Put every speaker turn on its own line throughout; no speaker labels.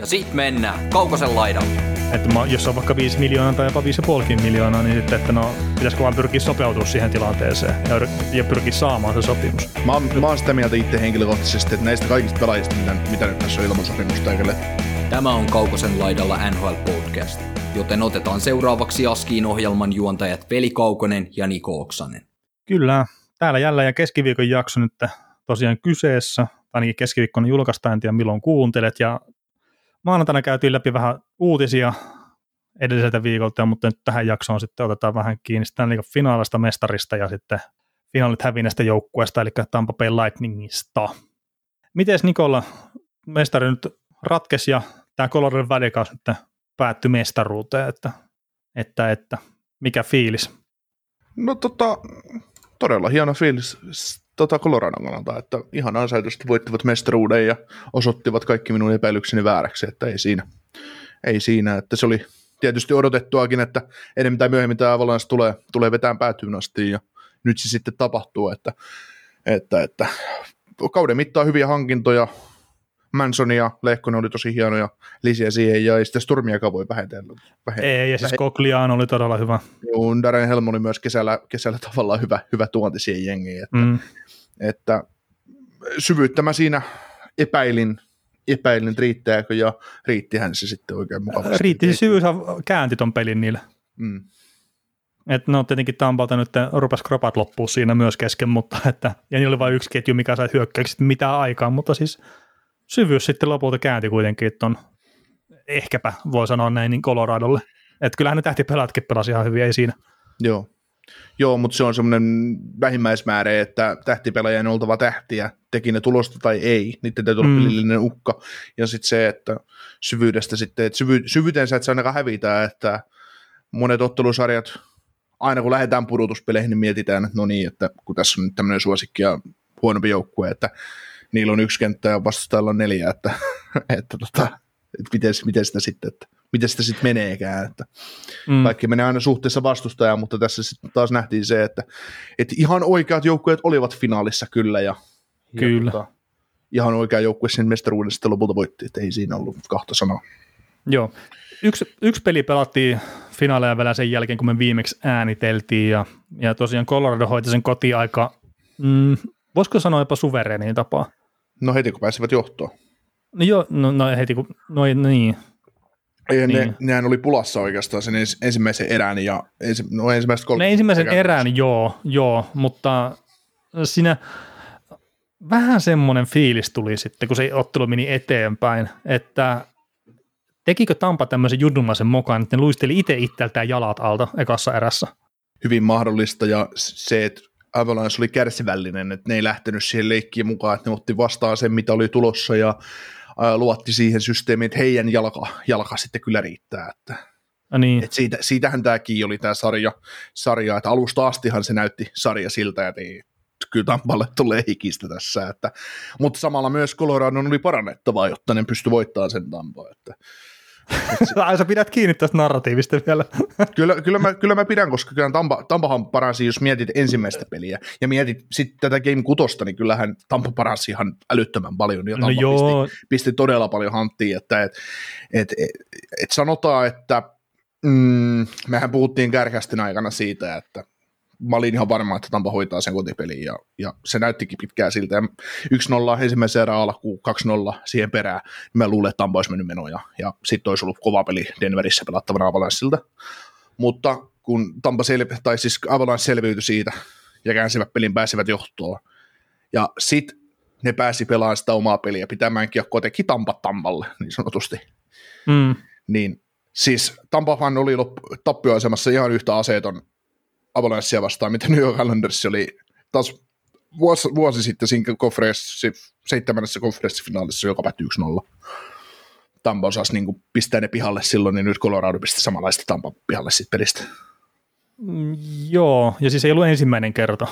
Ja sit mennään Kaukosen laidalle.
Että mä, jos on vaikka 5 miljoonaa tai jopa 5,5 miljoonaa, niin sitten, että no, pitäisikö vaan pyrkiä sopeutumaan siihen tilanteeseen ja, ja pyrkiä saamaan se sopimus.
Mä, oon- mä oon sitä mieltä itse henkilökohtaisesti, että näistä kaikista pelaajista, mitä, mitä nyt tässä on ilman sopimusta eikä
Tämä on Kaukosen laidalla NHL Podcast, joten otetaan seuraavaksi Askiin ohjelman juontajat Veli Kaukonen ja Niko Oksanen.
Kyllä, täällä jälleen ja keskiviikon jakso nyt tosiaan kyseessä, tai ainakin keskiviikkona julkaistaan, en tiedä milloin kuuntelet, ja maanantaina käytiin läpi vähän uutisia edelliseltä viikolta, mutta nyt tähän jaksoon sitten otetaan vähän kiinni Stanley Cup finaalista mestarista ja sitten finaalit hävinneestä joukkueesta, eli Tampa Bay Lightningista. Mites Nikola, mestari nyt ratkesi ja tämä Coloradon välikausi nyt päättyi mestaruuteen, että, että, että mikä fiilis?
No tota, todella hieno fiilis tota Coloradon kannalta, että ihan ansaitusti voittivat mestaruuden ja osoittivat kaikki minun epäilykseni vääräksi, että ei siinä, ei siinä, että se oli tietysti odotettuakin, että enemmän tai myöhemmin tämä Avalanche tulee, tulee vetään päätyyn asti ja nyt se sitten tapahtuu, että, että, että kauden mittaan hyviä hankintoja, Manson ja Lehkonen oli tosi hienoja lisiä siihen, ja ei sitä Sturmiakaan voi vähentellä. vähentellä.
Ei, ja siis Kokliaan oli todella hyvä.
Joo, Darren Helm oli myös kesällä, kesällä tavallaan hyvä, hyvä tuonti siihen jengiin, että, mm. Että syvyyttä mä siinä epäilin, epäilin, riittääkö, ja riittihän se sitten oikein mukavasti.
Riitti se syvyys käänti ton pelin niille.
Mm.
Et no tietenkin Tampalta nyt rupesi kropat loppua siinä myös kesken, mutta että, ja niillä oli vain yksi ketju, mikä sai hyökkäykset mitään aikaa, mutta siis syvyys sitten lopulta käänti kuitenkin ton, ehkäpä voi sanoa näin, niin Coloradolle. Että kyllähän ne tähtipelatkin pelasi ihan hyvin, ei siinä.
Joo. Joo, mutta se on semmoinen vähimmäismäärä, että tähtipelaajien on oltava tähtiä, teki ne tulosta tai ei, niiden täytyy olla
Mm.
pelillinen uhka. Ja sitten se, että syvyydestä sitten, että syvy, syvyytensä et saa ainakaan hävitä, että monet ottelusarjat, aina kun lähdetään pudotuspeleihin, niin mietitään, että no niin, että kun tässä on nyt tämmöinen suosikki ja huonompi joukkue, että niillä on yksi kenttä ja vastustajalla on neljä, että, että, tota, että miten, miten sitä sitten, että miten sitä sitten meneekään, että
Mm.
kaikki menee aina suhteessa vastustajaan, mutta tässä sitten taas nähtiin se, että, että ihan oikeat joukkueet olivat finaalissa kyllä ja,
Kyllä.
ja tota, ihan oikea joukkue sen mestaruuden sitten lopulta voitti, että ei siinä ollut kahta sanaa.
Joo. Yksi, yksi peli pelattiin finaaleja vielä sen jälkeen, kun me viimeksi ääniteltiin, ja, ja tosiaan Colorado hoiti sen kotiaika, mm, voisiko sanoa jopa suvereeniin tapaa.
No heti kun pääsivät johtoon.
No joo, no, no heti kun, no niin,
Ei,
Niin.
ne, nehän oli pulassa oikeastaan sen ens, ensimmäisen erän ja ensi, no ensimmäiset kolme.
Ne ensimmäisen
sekä-
erän joo, joo, mutta siinä vähän semmoinen fiilis tuli sitten, kun se ottelu meni eteenpäin, että tekikö Tampa tämmöisen judunmaisen mokan, että ne luisteli itse itseltään jalat alta ekassa erässä.
hyvin mahdollista ja se, että Avalanche oli kärsivällinen, että ne ei lähtenyt siihen leikkiin mukaan, että ne otti vastaan sen, mitä oli tulossa ja luotti siihen systeemiin, että heidän jalka, jalka sitten kyllä riittää. Että,
Ja niin,
et siitä, siitähän tämäkin oli tämä sarja, sarja, että alusta astihan se näytti sarja siltä, että ei, kyllä Tampalle tulee hikistä tässä, että, mutta samalla myös Coloradon oli parannettavaa, jotta ne pysty voittamaan sen Tampaa, että
Ai sä pidät kiinni tästä narratiivista vielä.
Kyllä, kyllä, mä, kyllä mä pidän, koska kyllä Tampa, Tampahan paransi, jos mietit ensimmäistä peliä. Ja mietit sitten tätä Game 6, niin kyllähän Tampa paransi ihan älyttömän paljon. Ja
No
Tampa
joo,
pisti, pisti, todella paljon hanttiin, että et, et, et, et sanotaan, että mm, mehän puhuttiin kärkästen aikana siitä, että mä olin ihan varma, että Tampa hoitaa sen kotipeliin ja, ja se näyttikin pitkään siltä. Ja 1-0 ensimmäisen erän alkuun, 2-0 siihen perään. Niin mä luulen, että Tampa olisi mennyt menoja ja sitten olisi ollut kova peli Denverissä pelattavana Avalanssilta. Mutta kun Tampa selvi, tai siis Avalanche selviytyi siitä ja käänsivät pelin, pääsivät johtoon. Ja sitten ne pääsi pelaamaan sitä omaa peliä, pitämään kiekkoa, teki Tampa Tampalle niin sanotusti.
mm,
Niin siis Tampahan oli loppu- tappioasemassa ihan yhtä aseeton Avalancea vastaan, mitä New York Islanders oli taas vuosi, vuosi sitten siinä konferenssi, seitsemännessä konferenssifinaalissa, joka päättyi 1-0. Tampa osasi niin pistää ne pihalle silloin, niin nyt Colorado pisti samanlaista Tampa pihalle sitten pelistä.
Mm, Joo, ja siis ei ollut ensimmäinen kerta.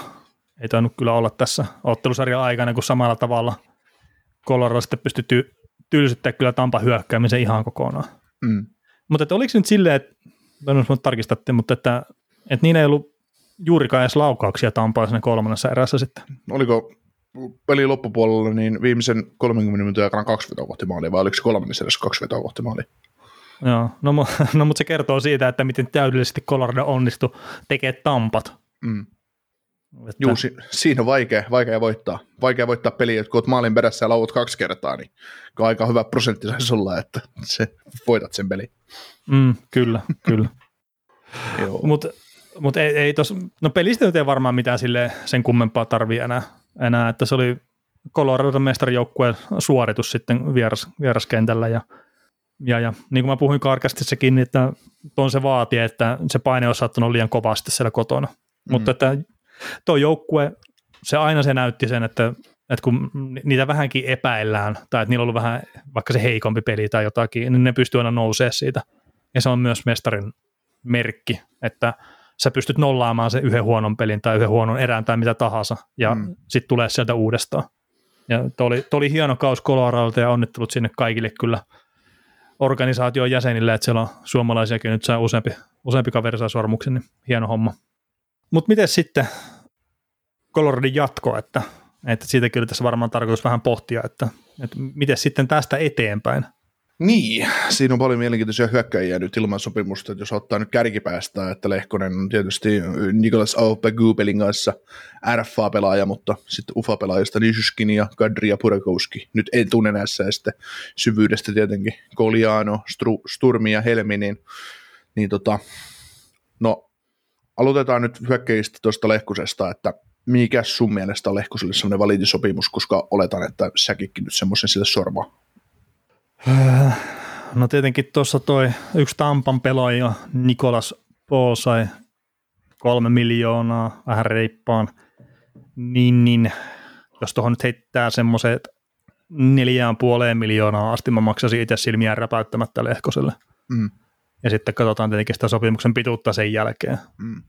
Ei tainnut kyllä olla tässä ottelusarjan aikana, kun samalla tavalla Colorado sitten pystytty tylsyttää kyllä Tampa hyökkäämisen ihan kokonaan.
Mm.
Mutta oliko se nyt silleen, että, en tarkistatte, mutta että, että niin ei ollut juurikaan edes laukauksia Tampaa siinä kolmannessa erässä sitten.
Oliko peli loppupuolella niin viimeisen 30 minuutin aikana kaksi vetoa kohti maalia, vai oliko se kolmannessa erässä kaksi vetoa kohti maalia?
Joo, no, no mutta se kertoo siitä, että miten täydellisesti Colorado onnistui tekemään tampat.
Mm. Että... Juu, si- siinä on vaikea, vaikea voittaa. Vaikea voittaa peliä, että kun olet maalin perässä ja lauot kaksi kertaa, niin aika hyvä prosentti saisi olla, että se, voitat sen peli.
Mm, kyllä, kyllä. Mutta mut ei, ei tos, no pelistä nyt ei varmaan mitään sille sen kummempaa tarvii enää, enää, että se oli Colorado mestarijoukkueen suoritus sitten vieras, vieraskentällä ja, ja, ja niin kuin mä puhuin karkastissakin, niin että ton se vaatii, että se paine on saattanut liian kovasti siellä kotona. Mm. Mutta että tuo joukkue, se aina se näytti sen, että, että kun niitä vähänkin epäillään, tai että niillä on ollut vähän vaikka se heikompi peli tai jotakin, niin ne pystyy aina nousemaan siitä. Ja se on myös mestarin merkki, että sä pystyt nollaamaan sen yhden huonon pelin tai yhden huonon erään tai mitä tahansa, ja mm. sitten tulee sieltä uudestaan. Ja tuo oli, oli hieno kaus Coloradolta ja onnittelut sinne kaikille kyllä organisaation jäsenille, että siellä on suomalaisiakin nyt saa useampi, useampi kaveri saa sormuksen, niin hieno homma. Mutta miten sitten Coloradin jatko, että, että siitäkin oli tässä varmaan tarkoitus vähän pohtia, että, että miten sitten tästä eteenpäin?
Niin, siinä on paljon mielenkiintoisia hyökkäjiä nyt ilman sopimusta, että jos ottaa nyt kärkipäästä, että Lehkonen on tietysti Nikolas Aupe Goopelin kanssa RFA-pelaaja, mutta sitten UFA-pelaajista Nishuskin ja Kadri ja Purakowski. Nyt en tunne näissä ja sitten syvyydestä tietenkin Koliano, Sturmi ja Helmi, niin, niin tota, no aloitetaan nyt hyökkäjistä tuosta Lehkusesta, että mikä sun mielestä on Lehkuselle sellainen valitisopimus, koska oletan, että säkin nyt semmoisen sille sormaa.
No tietenkin tuossa toi yksi Tampan pelaaja, Nikolas Po sai kolme miljoonaa, vähän reippaan, niin, niin jos tuohon nyt heittää semmoiset neljään puoleen miljoonaa asti, mä maksasin itse silmiä räpäyttämättä Lehkoselle. Mm ja sitten katsotaan tietenkin sitä sopimuksen pituutta sen jälkeen. Mm.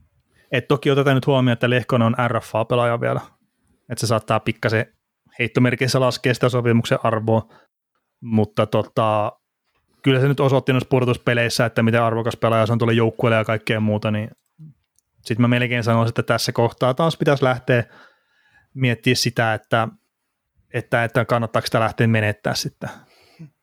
Et toki otetaan nyt huomioon, että Lehkonen on RFA-pelaaja vielä, että se saattaa pikkasen heittomerkeissä laskea sitä sopimuksen arvoa, mutta tota, kyllä se nyt osoitti noissa purtuspeleissä, että miten arvokas pelaaja se on tuolle joukkueelle ja kaikkea muuta, niin sitten mä melkein sanoisin, että tässä kohtaa taas pitäisi lähteä miettiä sitä, että, että, että kannattaako sitä lähteä menettää sitten.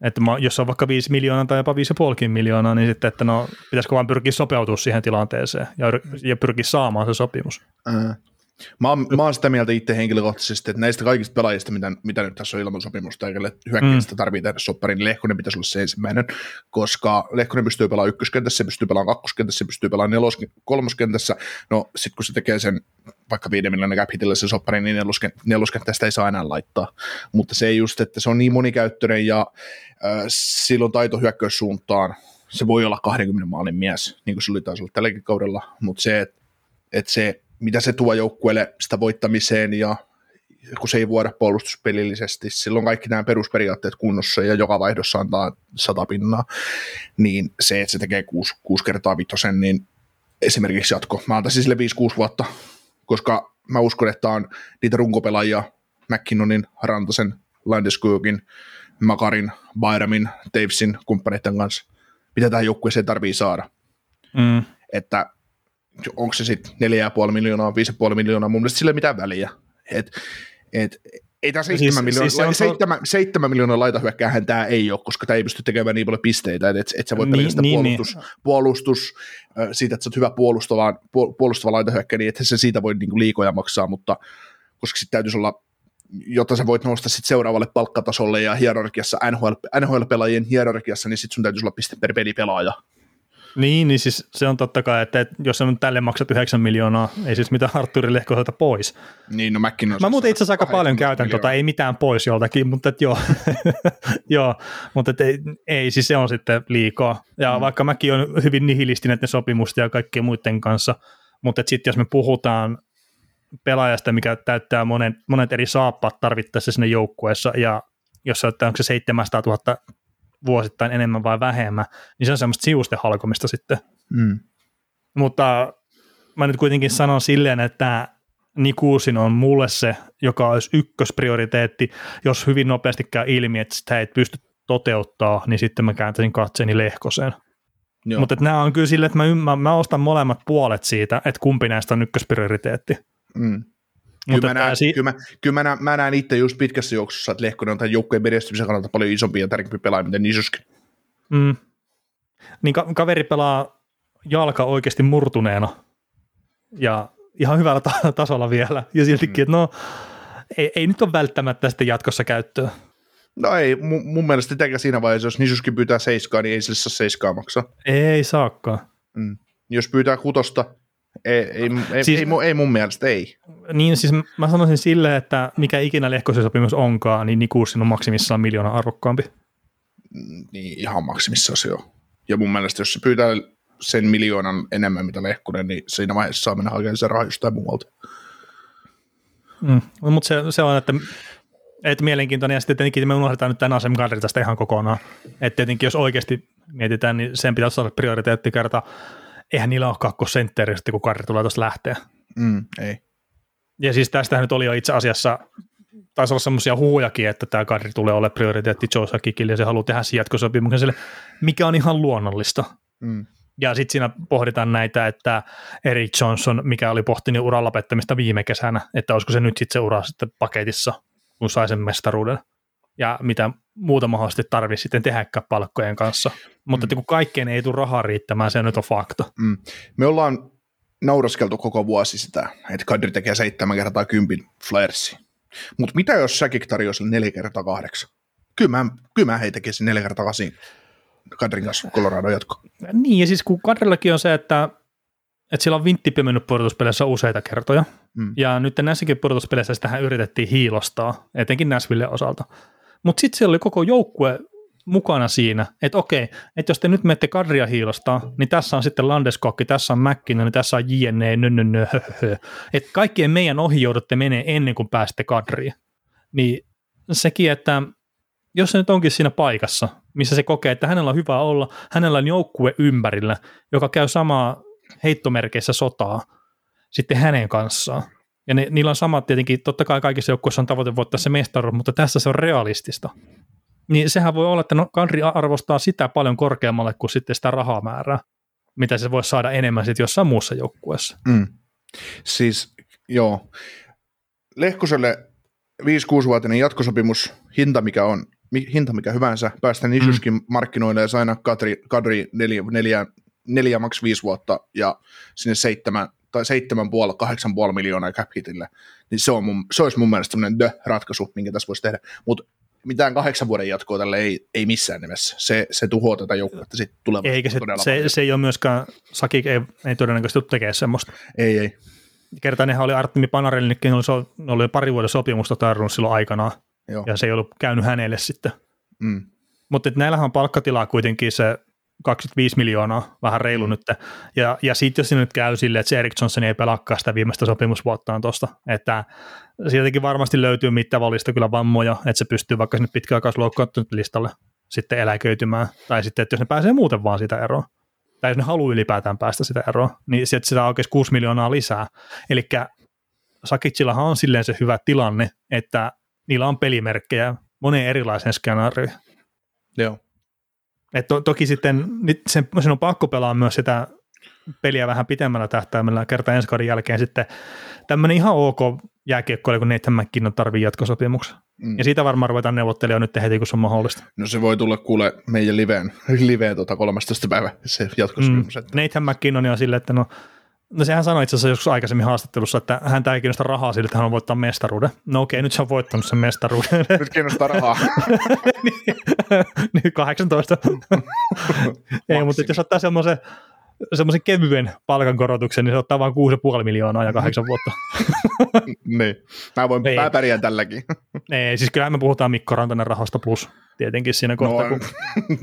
Että jos on vaikka 5 miljoonaa tai jopa 5,5 miljoonaa, niin sitten, että no, pitäisikö vaan pyrkiä sopeutumaan siihen tilanteeseen ja, ja pyrkiä saamaan se sopimus.
Äh. Mä oon, mä oon sitä mieltä itse henkilökohtaisesti, että näistä kaikista pelaajista, mitä, mitä nyt tässä on ilman sopimusta, eikä hyökkäistä mm. tarvitsee tehdä soppari, niin Lehkonen pitäisi olla se ensimmäinen, koska Lehkonen pystyy pelaamaan ykköskentässä, se pystyy pelaamaan kakkoskentässä, se pystyy pelaamaan nelos, kolmoskentässä. No sitten kun se tekee sen vaikka viiden miljoonan cap hitille se soppari, niin neloskentästä ei saa enää laittaa. Mutta se ei just, että se on niin monikäyttöinen ja äh, silloin taito hyökkäyssuuntaan, se voi olla 20 maalin mies, niin kuin se oli taas ollut tälläkin kaudella, mutta se, että et se mitä se tuo joukkueelle sitä voittamiseen ja kun se ei vuoda puolustuspelillisesti, silloin kaikki nämä perusperiaatteet kunnossa ja joka vaihdossa antaa sata pinnaa, niin se, että se tekee kuusi, kuusi kertaa vitosen, niin esimerkiksi jatko. Mä antaisin sille 5-6 vuotta, koska mä uskon, että on niitä runkopelaajia McKinnonin, Rantasen, Landeskogin, Makarin, Bayramin, Tavesin kumppaneiden kanssa, mitä tähän joukkueeseen tarvii saada. Mm. Että onko se sitten 4,5 miljoonaa, 5,5 miljoonaa, mun mielestä sillä ei mitään väliä. Et, et, ei tämä 7 siis, miljoonaa, siis on 7, 7 miljoonaa laitahyökkäähän tämä ei ole, koska tämä ei pysty tekemään niin paljon pisteitä, että et, et sä voit niin, pelkästään niin, puolustus, niin. puolustus siitä, että sä oot hyvä puolustava, puolustava laitahyökkä, niin että se siitä voi niinku liikoja maksaa, mutta koska sitten täytyisi olla jotta sä voit nousta sit seuraavalle palkkatasolle ja hierarkiassa, NHL, NHL-pelaajien hierarkiassa, niin sitten sun täytyisi olla piste per pelaaja.
Niin, niin siis se on totta kai, että jos on tälle maksat 9 miljoonaa, ei siis mitään Arturi Lehkoselta pois.
Niin, no mäkin
Mä muuten itse asiassa aika paljon käytän tota, ei mitään pois joltakin, mutta et joo, joo mutta et ei, ei, siis se on sitten liikaa. Ja mm. vaikka mäkin on hyvin nihilistinen näiden sopimusten ja kaikkien muiden kanssa, mutta sitten jos me puhutaan pelaajasta, mikä täyttää monet, monet eri saappaat tarvittaessa sinne joukkueessa, ja jos se onko se 700 000 vuosittain enemmän vai vähemmän, niin se on semmoista siusten halkomista sitten. Mm. Mutta mä nyt kuitenkin sanon silleen, että Nikuusin on mulle se, joka olisi ykkösprioriteetti, jos hyvin nopeasti käy ilmi, että sitä ei pysty toteuttaa, niin sitten mä kääntäisin katseeni Lehkoseen.
Joo.
Mutta nämä on kyllä silleen, että mä, mä, mä ostan molemmat puolet siitä, että kumpi näistä on ykkösprioriteetti.
Mm.
Mutta
Kyllä, mä näen,
si-
kyllä, mä, kyllä mä, näen, mä näen itse just pitkässä juoksussa, että Lehkonen on tämän joukkueen menestymisen kannalta paljon isompi ja tärkeämpi pelaaja, miten Nisuskin.
Mm. Niin ka- kaveri pelaa jalka oikeasti murtuneena ja ihan hyvällä ta- tasolla vielä. Ja siltikin, että no ei, ei nyt ole välttämättä sitten jatkossa käyttöä.
No ei, mun, mun mielestä tietenkään siinä vaiheessa, jos Nisuskin pyytää seiskaa, niin ei sille saa seiskaa maksaa.
Ei saakaan.
Mm. Jos pyytää kutosta, ei, ei, ei,
Siis-
ei, mu- ei mun mielestä, ei.
Niin siis mä sanoisin silleen, että mikä ikinä Lehkosen sopimus onkaan, niin Nikuussin on maksimissaan miljoona arvokkaampi.
Niin ihan maksimissaan se on. Ja mun mielestä, jos se pyytää sen miljoonan enemmän, mitä Lehkonen, niin siinä vaiheessa saa mennä hakemaan sen rahaa jostain muualta.
Mm. Mutta se, se, on, että, että mielenkiintoinen, ja sitten tietenkin me unohdetaan nyt tämän Asem tästä ihan kokonaan. Että tietenkin jos oikeasti mietitään, niin sen pitäisi olla prioriteetti kerta. Eihän niillä ole kakkosentteri sitten, kun Kadri tulee tuosta lähteä.
Mm, ei.
Ja siis tästähän nyt oli jo itse asiassa, taisi olla semmoisia huhujakin, että tämä Kadri tulee olemaan prioriteetti Joe Sakikille, ja se haluaa tehdä sen jatkosopimuksen sille, mikä on ihan luonnollista.
Mm.
Ja sitten siinä pohditaan näitä, että Eric Johnson, mikä oli pohtinut uran lopettamista viime kesänä, että olisiko se nyt sitten se ura sitten paketissa, kun sai sen mestaruuden. Ja mitä muuta mahdollisesti tarvitsisi sitten tehdäkään palkkojen kanssa. Mutta
Mm.
mm. kun kaikkeen ei tule rahaa riittämään, se nyt on fakta.
Mm. Me ollaan nauraskeltu koko vuosi sitä, että Kadri tekee seitsemän kertaa kympin flyersi. Mutta mitä jos Säkik tarjoaa sille neljä kertaa kahdeksan? Kyllä mä, kyllä mä hei tekisin neljä kertaa kasin Kadrin kanssa Colorado jatko.
Niin, ja siis kun Kadrillakin on se, että, että sillä on vinttipio mennyt pudotuspeleissä useita kertoja,
Mm.
ja nyt näissäkin pudotuspeleissä sitähän yritettiin hiilostaa, etenkin Nashville osalta. Mutta sitten siellä oli koko joukkue mukana siinä, että okei, että jos te nyt menette Kadria hiilostaa, niin tässä on sitten Landeskokki, tässä on McKinnon, niin tässä on JNE. Että kaikkien meidän ohi joudutte menee ennen kuin pääsette Kadriin. Niin sekin, että jos se nyt onkin siinä paikassa, missä se kokee, että hänellä on hyvä olla, hänellä on joukkue ympärillä, joka käy samaa heittomerkeissä sotaa sitten hänen kanssaan. Ja ne, niillä on samat tietenkin, totta kai kaikissa joukkueissa on tavoite voittaa se mestaruus, mutta tässä se on realistista. Niin sehän voi olla, että no, Kadri arvostaa sitä paljon korkeammalle kuin sitten sitä rahamäärää, mitä se voisi saada enemmän sitten jossain muussa joukkueessa.
Mm. Siis, joo. Lehkoselle 5-6-vuotinen jatkosopimus, hinta mikä on, mi- hinta mikä hyvänsä, päästä Nisuskin mm. markkinoille ja saina Kadri, Kadri neljä, neljä, neljä maks viisi vuotta ja sinne seitsemän tai seitsemän puoli, kahdeksan puoli miljoonaa cap hitille, niin se, on mun, se olisi mun mielestä semmoinen the-ratkaisu, minkä tässä voisi tehdä, mutta mitään kahdeksan vuoden jatkoa tälle ei, ei missään nimessä. Se, se tuhoaa tätä joukkuetta sitten tulevaisuudessa
Eikä se, se,
paljon.
se ei ole myöskään, Saki ei, ei todennäköisesti tule tekemään semmoista.
Ei, ei.
Kertainenhan oli Artemi Panarellinkin, oli, oli pari vuoden sopimusta tarvinnut silloin aikanaan,
Joo.
ja se ei ollut käynyt hänelle sitten.
Mm.
Mutta näillähän on palkkatilaa kuitenkin se 25 miljoonaa, vähän reilu nyt. Ja, ja sitten jos se nyt käy silleen, että se Erik Johnson ei pelakkaa sitä viimeistä sopimusvuottaan tuosta, että sieltäkin varmasti löytyy mittavalista kyllä vammoja, että se pystyy vaikka sinne pitkäaikaisloukkaantunut listalle sitten eläköitymään, tai sitten, että jos ne pääsee muuten vaan sitä eroon, tai jos ne haluaa ylipäätään päästä sitä eroon, niin sieltä sitä oikeasti 6 miljoonaa lisää. Eli Sakitsillahan on silleen se hyvä tilanne, että niillä on pelimerkkejä moneen erilaiseen skenaarioon.
Joo.
Et to, toki sitten nyt sen, sen on pakko pelaa myös sitä peliä vähän pitemmällä tähtäimellä kerta ensi kauden jälkeen sitten tämmöinen ihan ok jääkiekkoilija, kun Nathan McKinnon tarvii jatkosopimuksen.
Mm.
Ja siitä varmaan ruvetaan neuvottelemaan nyt heti, kun se on mahdollista.
No se voi tulla kuule meidän liveen, liveen tota 13. päivä se jatkosopimus. Mm.
Nathan McKinnon on silleen, että no, no sehän sanoi itse asiassa joskus aikaisemmin haastattelussa, että hän ei kiinnosta rahaa sille, että hän on voittaa mestaruuden. No okei, nyt se on voittanut sen mestaruuden.
Nyt kiinnostaa rahaa.
niin 18. Ei, mutta jos ottaa semmoisen semmoisen kevyen palkankorotuksen, niin se ottaa vain 6,5 miljoonaa ja kahdeksan vuotta.
niin. Mä voin,
Ei.
pärjään tälläkin.
Ei, siis kyllä me puhutaan Mikko Rantanen rahasta plus tietenkin siinä kohtaa.
No,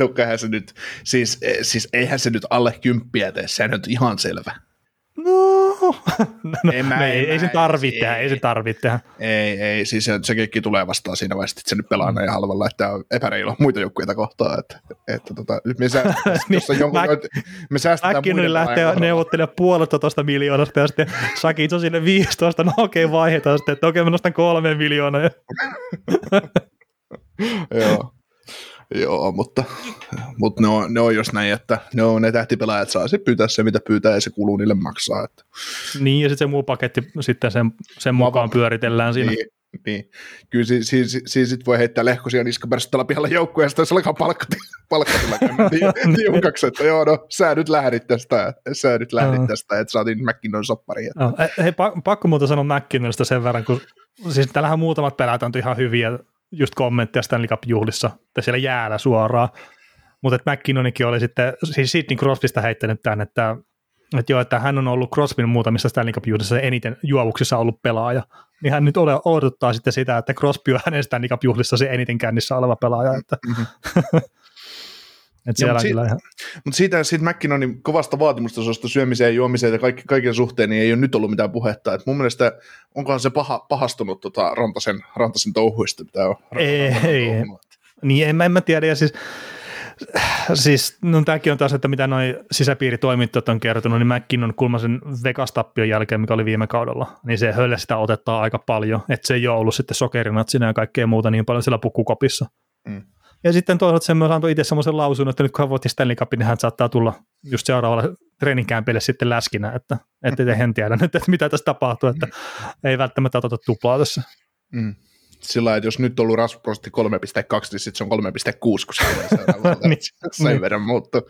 kun...
no se nyt, siis, eh, siis eihän se nyt alle kymppiä tee, sehän nyt ihan selvä.
No, no,
En mä-
no,
en
ei, ei
mä-
se tarvitse
ei.
tehdä, ei se tarvitse tehdä.
Ei, ei, siis se, se kekki tulee vastaan siinä vaiheessa, että se nyt pelaa näin halvalla, että on epäreilu muita joukkueita kohtaan, että, että tota, nyt me, sää,
Niin,
jos on jonkun,
Mac-
me säästetään
Mäkin
muiden
lähtee neuvottelemaan puolesta tuosta miljoonasta ja sitten Sakit on sille 15, no okei vaihdetaan sitten, että okei mä nostan kolme miljoonaa.
Joo. Joo, mutta, mutta ne, on, ne on jos näin, että ne on ne tähtipelaajat saa se pyytää se, mitä pyytää ja se kuluu niille maksaa. Että.
Niin, ja sitten se muu paketti sitten sen, sen mukaan pyöritellään siinä.
Niin, niin. Kyllä siinä si, si, si, sit voi heittää lehkosia niskapärsyttällä pihalla sitten se alkaa palkkati, palkkatilla tiukaksi, että joo, no sä nyt lähdit tästä, sä nyt lähdit no. tästä, että saatiin McKinnon soppariin.
No, hei, pakko muuta sanoa McKinnonista sen verran, kun siis täällähän muutamat pelaat on ihan hyviä just kommentteja Stanley Cup-juhlissa, tai siellä jäällä suoraan, mutta että McKinnonikin oli sitten, siis Sidney Crosbysta heittänyt tämän, että, että joo, että hän on ollut Crosbyn muutamissa Stanley Cup-juhlissa eniten juovuksissa ollut pelaaja, niin hän nyt odottaa sitten sitä, että Crosby on hänen Stanley Cup-juhlissa se eniten kännissä oleva pelaaja, että mm-hmm.
Et siellä mutta, siitä, ihan... mutta siitä, siitä McKinnonin kovasta vaatimustasosta syömiseen ja juomiseen ja kaikki, kaiken suhteen niin ei ole nyt ollut mitään puhetta. Et mun mielestä onkohan se paha, pahastunut tota Rantasen, Rantasen touhuista, mitä on
Ei, ei, ei. Niin en mä, en mä tiedä. Ja siis, siis no, tämäkin on taas, että mitä noin sisäpiiritoimittajat on kertonut, niin McKinnon kulmasen Vegas-tappion jälkeen, mikä oli viime kaudella, niin se hölle sitä otettaa aika paljon, että se ei ole ollut sitten sokerinat ja kaikkea muuta niin paljon siellä pukukopissa. Mm. Ja sitten toisaalta se myös antoi itse semmoisen lausun, että nyt kun hän voitti Stanley Cupin, niin hän saattaa tulla just seuraavalla treeninkämpille sitten läskinä, että, että en tiedä nyt, että mitä tässä tapahtuu, että ei välttämättä oteta tuplaa tässä. Mm.
Sillä että jos nyt on ollut rasvaprosentti 3,2, niin sitten se on 3,6, kun se niin, sen niin. verran muuttuu.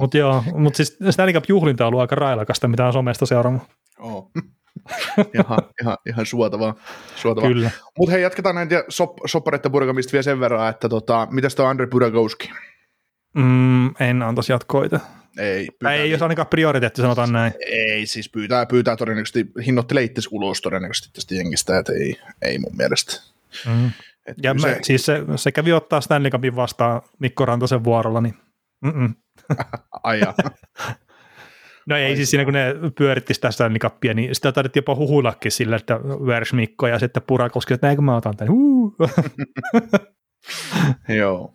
Mutta joo, mutta siis Stanley Cup-juhlinta on ollut aika railakasta, mitä on somesta seurannut.
Oh ihan, ihan, ihan suotavaa. suotavaa.
Kyllä.
Mutta hei, jatketaan näitä sop, soppareiden purkamista vielä sen verran, että tota, mitäs tuo Andre Budagowski?
Mm, en antaisi jatkoita.
Ei,
pyytää, ei jos ainakaan prioriteetti, sanotaan näin.
Ei, siis pyytää, pyytää todennäköisesti, hinnoittelee itse ulos todennäköisesti tästä jengistä, että ei, ei mun mielestä.
Mm. ja se, me, siis se, se kävi ottaa Stanley Cupin vastaan Mikko Rantasen vuorolla, niin
Ai
No ei siis siinä, kun ne pyöritti sitä Stanley Cupia, niin sitä taidettiin jopa huhullakin sillä, että Vers Mikko ja sitten Purakoski, että näinkö mä otan tämän.
Joo.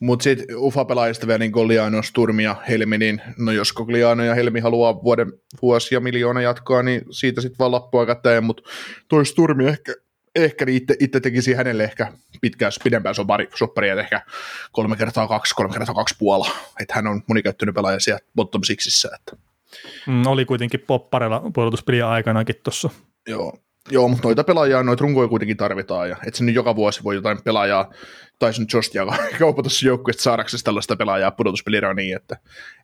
Mutta sitten UFA-pelaajista vielä niin Liano, Sturmi ja Helmi, niin no jos Liano ja Helmi haluaa vuoden, vuosi ja miljoona jatkoa, niin siitä sitten vaan lappua käteen, mutta toi Sturmi ehkä, ehkä niin itse, itse tekisi hänelle ehkä pitkään, pidempään sopari, soppari, että ehkä kolme kertaa kaksi, kolme kertaa kaksi puolella, että hän on monikäyttöinen pelaaja siellä bottom sixissä, että.
Mm, oli kuitenkin popparella pudotuspelien aikanakin tuossa.
Joo, Joo, mutta noita pelaajia, noita runkoja kuitenkin tarvitaan, ja et se nyt joka vuosi voi jotain pelaajaa, tai sen Jostia kaupata sun joukkueesta saadaksesi tällaista pelaajaa pudotuspelirää niin, että,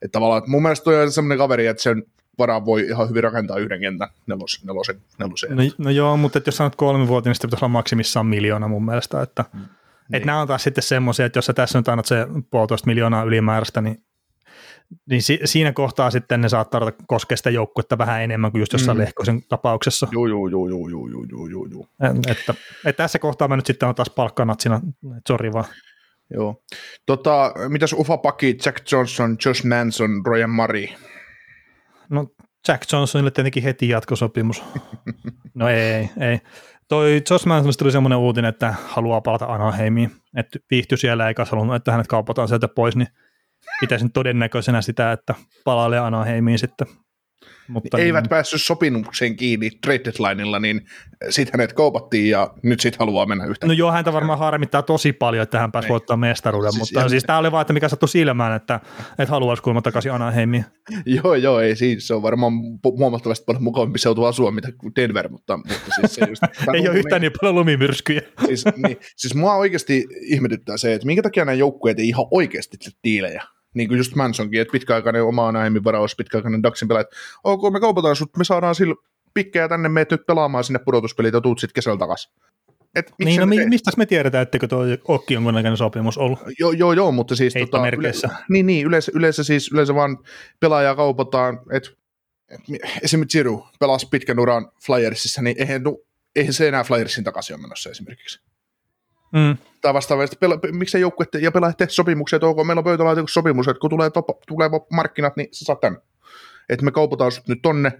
että tavallaan, että mun mielestä toi on semmoinen kaveri, että sen varaan voi ihan hyvin rakentaa yhden kentän nelos, nelosen, neloseen.
No, no joo, mutta jos sanot kolme vuotta, niin sitten pitäisi olla maksimissaan miljoona mun mielestä, että mm. Niin. Et nämä on taas sitten semmoisia, että jos sä tässä nyt annat se puolitoista miljoonaa ylimääräistä, niin niin si- siinä kohtaa sitten ne saattaa koskea sitä joukkuetta vähän enemmän kuin just jossain mm. Lehkosen tapauksessa.
Joo, joo, joo, joo, joo, joo, joo, joo, joo.
Että, että, tässä kohtaa mä nyt sitten on taas palkkanatsina, sori vaan.
Joo. Tota, mitäs Ufa Paki, Jack Johnson, Josh Manson, Ryan Murray?
No Jack Johnsonille tietenkin heti jatkosopimus. no ei, ei. Toi Josh Mansonista tuli semmoinen uutinen, että haluaa palata Anaheimiin, että viihtyi siellä eikä halunnut, että hänet kaupataan sieltä pois, niin pitäisin todennäköisenä sitä, että palailee Anaheimiin sitten.
Mutta Eivät niin, päässyt sopimukseen kiinni trade deadlineilla, niin sitten hänet kaupattiin ja nyt sitten haluaa mennä yhtä.
No joo, häntä varmaan harmittaa tosi paljon, että hän pääsi niin. voittamaan mestaruuden, siis mutta siis tämä oli vaan, että mikä sattui silmään, että, että haluaisi kuulemma takaisin Anaheimiin.
joo, joo, ei siis, se on varmaan huomattavasti paljon mukavampi seutu asua, mitä Denver, mutta, mutta siis se just,
Ei ole yhtään niin paljon lumimyrskyjä.
siis, niin, siis mua oikeasti ihmetyttää se, että minkä takia nämä joukkueet ei ihan oikeasti diilejä niin kuin just Mansonkin, että pitkäaikainen oma näihin varaus, pitkäaikainen Daxin pelaaja, että ok, me kaupataan sut, me saadaan sillä pikkejä tänne, meet nyt pelaamaan sinne pudotuspelit ja tuut sitten kesällä takaisin.
Et niin, no mi- mistä me tiedetään, etteikö tuo Okki jonkunnäköinen sopimus ollut?
Joo, joo, joo mutta siis...
Tota, yle,
niin, niin yleensä, yleensä, siis, yleensä vaan pelaajaa kaupataan, että et, esimerkiksi Jiru pelasi pitkän uran Flyersissa, niin eihän, eihän se enää Flyersin takaisin ole menossa esimerkiksi. Mm. Tai vastaavasti, pela- miksei joukkue ja pelaajat tee sopimuksia, että ok, meillä on pöytälaatikko sopimus, että kun tulee, top, tulee markkinat, niin sä saat tänne. Että me kaupataan sut nyt tonne,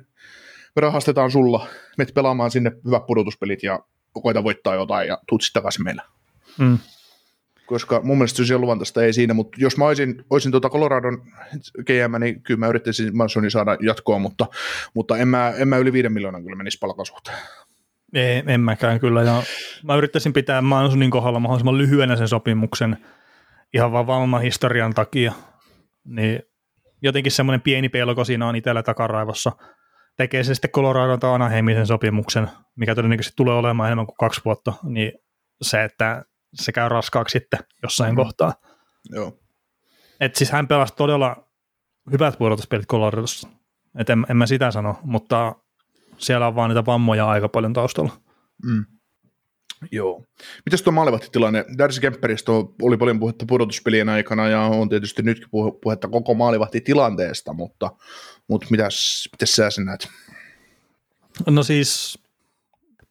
me rahastetaan sulla, menet pelaamaan sinne hyvät pudotuspelit ja koita voittaa jotain ja tuut sitten takaisin meillä. Mm. Koska mun mielestä se on luvantaista ei siinä, mutta jos mä olisin, olisin tuota Coloradon GM, niin kyllä mä yrittäisin Mansonin saada jatkoa, mutta, mutta en, mä, en mä yli viiden miljoonan kyllä menisi palkasuhteen.
Ei, en mäkään kyllä. Ja mä yrittäisin pitää Mansonin kohdalla mahdollisimman lyhyenä sen sopimuksen, ihan vaan vammahistorian takia, niin jotenkin semmoinen pieni pelko siinä on itsellä takaraivossa. Tekee se sitten Colorado tai Anaheimin sopimuksen, mikä todennäköisesti tulee olemaan enemmän kuin kaksi vuotta, niin se, että se käy raskaaksi sitten jossain mm. kohtaa.
Joo.
Et siis hän pelasi todella hyvät pudotuspelit Coloradossa. Et en, en mä sitä sano, mutta siellä on vaan niitä vammoja aika paljon taustalla.
Mm. Joo. Mitäs tuo maalivahtitilanne? Darcy Kemperistä oli paljon puhetta pudotuspelien aikana ja on tietysti nytkin puhetta koko maalivahtitilanteesta, mutta, mutta mitäs, mitäs sä sen näet?
No siis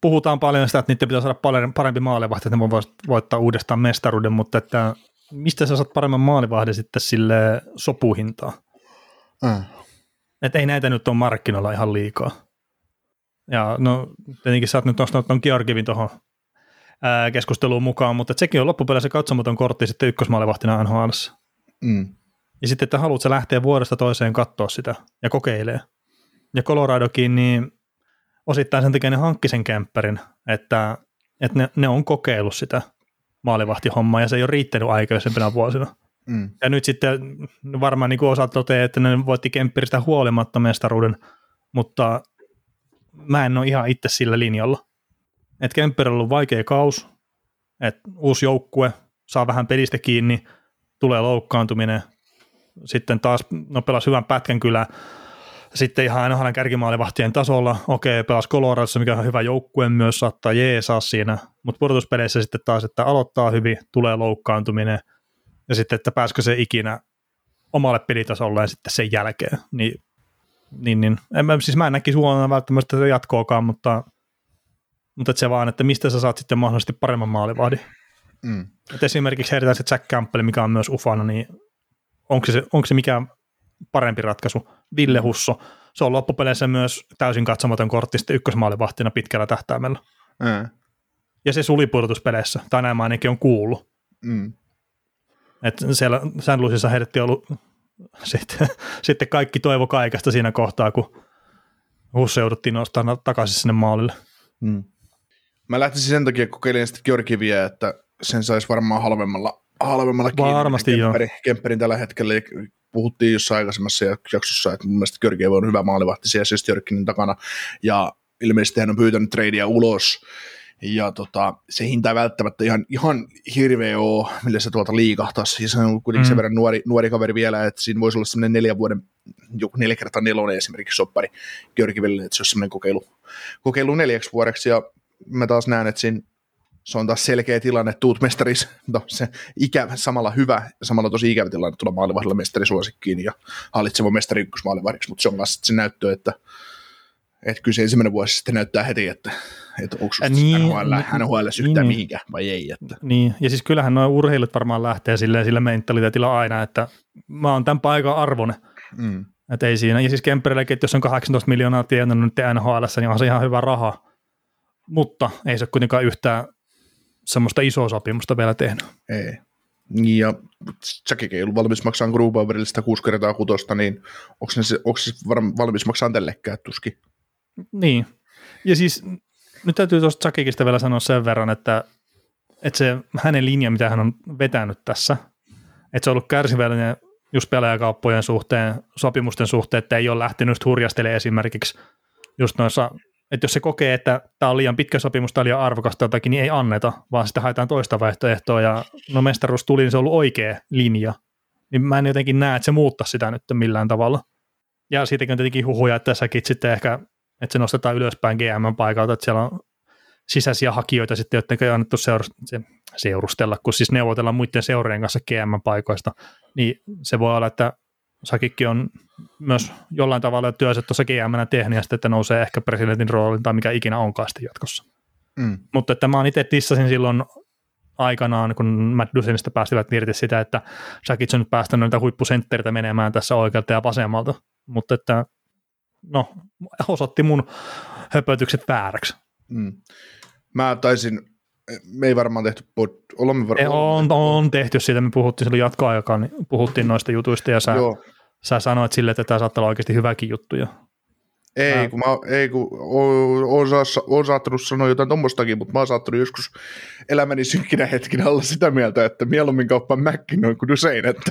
puhutaan paljon sitä, että niiden pitää saada paljon parempi maalivahti, että ne voi voittaa uudestaan mestaruuden, mutta että mistä sä saat paremman maalivahdin sitten sille sopuhintaan? Mm. Että ei näitä nyt ole markkinoilla ihan liikaa. Ja no tietenkin sä oot nyt nostanut tuon Georgivin tuohon keskusteluun mukaan, mutta sekin on loppupeleissä katsomaton kortti sitten ykkösmaalivahtina NHL. Mm. Ja sitten, että haluat lähteä vuodesta toiseen katsoa sitä ja kokeilee. Ja Coloradokin, niin osittain sen takia ne hankki sen kämppärin, että, että ne, ne on kokeillut sitä maalivahtihommaa ja se ei ole riittänyt aikaisempina vuosina. Mm. Ja nyt sitten varmaan niin osa toteaa, että ne voitti Kemppiristä huolimatta mestaruuden, mutta mä en ole ihan itse sillä linjalla. Että Kemper on ollut vaikea kaus, että uusi joukkue saa vähän pelistä kiinni, tulee loukkaantuminen, sitten taas no pelasi hyvän pätkän kyllä, sitten ihan aina kärkimaalivahtien tasolla, okei, pelasi Coloradossa, mikä on hyvä joukkue myös, saattaa jeesaa siinä, mutta pudotuspeleissä sitten taas, että aloittaa hyvin, tulee loukkaantuminen, ja sitten, että pääskö se ikinä omalle pelitasolle sitten sen jälkeen, niin, niin, niin en, siis mä en näkisi huonona välttämättä se jatkoakaan, mutta, mutta että se vaan, että mistä sä saat sitten mahdollisesti paremman maalivahdin. Mm. Et esimerkiksi heitetään se Jack Campbell, mikä on myös ufana, niin onko se, onko se mikään parempi ratkaisu. Ville Husso, se on loppupeleissä myös täysin katsomaton kortti sitten ykkösmaalivahtina pitkällä tähtäimellä. Mm. Ja se suli pudotuspeleissä, tai näin mä ainakin on kuullut. Mm. Et siellä San Luisissa ollut sitten, sitten kaikki toivo kaikesta siinä kohtaa, kun Husso jouduttiin nostamaan takaisin sinne maalille. Mm.
Mä lähtisin sen takia kokeilemaan sitten Georgiviä, että sen saisi varmaan halvemmalla, halvemmalla
kiinni. Varmasti
Kemperi, joo. Kemperin tällä hetkellä puhuttiin jossain aikaisemmassa jaksossa, että mun mielestä Georgiev on hyvä maalivahti siellä Sjestjörkinin takana, ja ilmeisesti hän on pyytänyt tradeia ulos, ja tota, se hinta ei välttämättä ihan, ihan hirveä ole, millä se tuolta liikahtaisi. Siis on kuitenkin mm. sen verran nuori, nuori kaveri vielä, että siinä voisi olla semmoinen neljän vuoden, joku neljä kertaa nelonen esimerkiksi soppari Georgiville, että se olisi semmoinen kokeilu, kokeilu neljäksi vuodeksi, ja mä taas näen, että siinä se on taas selkeä tilanne, tuut mestaris, no, se ikävä, samalla hyvä ja samalla tosi ikävä tilanne tulla maalivahdilla mestarisuosikkiin ja hallitseva mestari ykkösmaalivahdiksi, mutta se on myös se näyttö, että, että kyllä se ensimmäinen vuosi sitten näyttää heti, että, että onko äh, niin, NHL, NHL yhtään niin, mihinkään vai ei. Että.
Niin, ja siis kyllähän nuo urheilut varmaan lähtee silleen, sillä mentaliteetilla aina, että mä oon tämän paikan arvone. Mm. Että ei siinä. Ja siis Kemperillekin, että jos on 18 miljoonaa tienannut nyt NHL, niin on se ihan hyvä raha. Mutta ei se kuitenkaan yhtään semmoista isoa sopimusta vielä tehnyt.
Ei. Niin, ja Jackikin ei ollut valmis maksaa Grubauerille sitä kuusi kertaa kutosta, niin onko se, onko se valmis maksaa tällekään tuskin?
Niin. Ja siis nyt täytyy tuosta Jackikista vielä sanoa sen verran, että, että se hänen linja, mitä hän on vetänyt tässä, että se on ollut kärsivällinen just pelaajakauppojen suhteen, sopimusten suhteen, että ei ole lähtenyt hurjastelemaan esimerkiksi just noissa että jos se kokee, että tämä on liian pitkä sopimus tai liian arvokasta jotakin, niin ei anneta, vaan sitten haetaan toista vaihtoehtoa, ja no mestaruus tuli, niin se on ollut oikea linja. Niin mä en jotenkin näe, että se muuttaa sitä nyt millään tavalla. Ja siitäkin on tietenkin huhuja, että tässäkin sitten ehkä, että se nostetaan ylöspäin GM-paikalta, että siellä on sisäisiä hakijoita sitten, jotka ei annettu seurustella, kun siis neuvotellaan muiden seurien kanssa GM-paikoista, niin se voi olla, että Sakikki on myös jollain tavalla työssä tuossa gm tehnyt ja sitten, että nousee ehkä presidentin roolin tai mikä ikinä onkaan sitten jatkossa. Mm. Mutta että mä itse tissasin silloin aikanaan, kun Matt Dusenista päästivät irti sitä, että Sakic on nyt päästänyt noita huippusenttereitä menemään tässä oikealta ja vasemmalta, mutta että no, osoitti mun höpötykset vääräksi. Mm.
Mä taisin, me ei varmaan tehty, pod, olemme varmaan...
On, on tehty siitä, me puhuttiin silloin jatkoaikaan, niin puhuttiin noista jutuista ja sä Joo sä sanoit sille, että tämä saattaa olla oikeasti hyväkin juttu jo.
Ei,
Mä-
kun, mä, ei, kun oon, oon saattanut sanoa jotain tommostakin, mutta mä oon saattanut joskus elämäni synkkinä hetkinä olla sitä mieltä, että mieluummin kauppaan McKinnon kuin Dusein, että,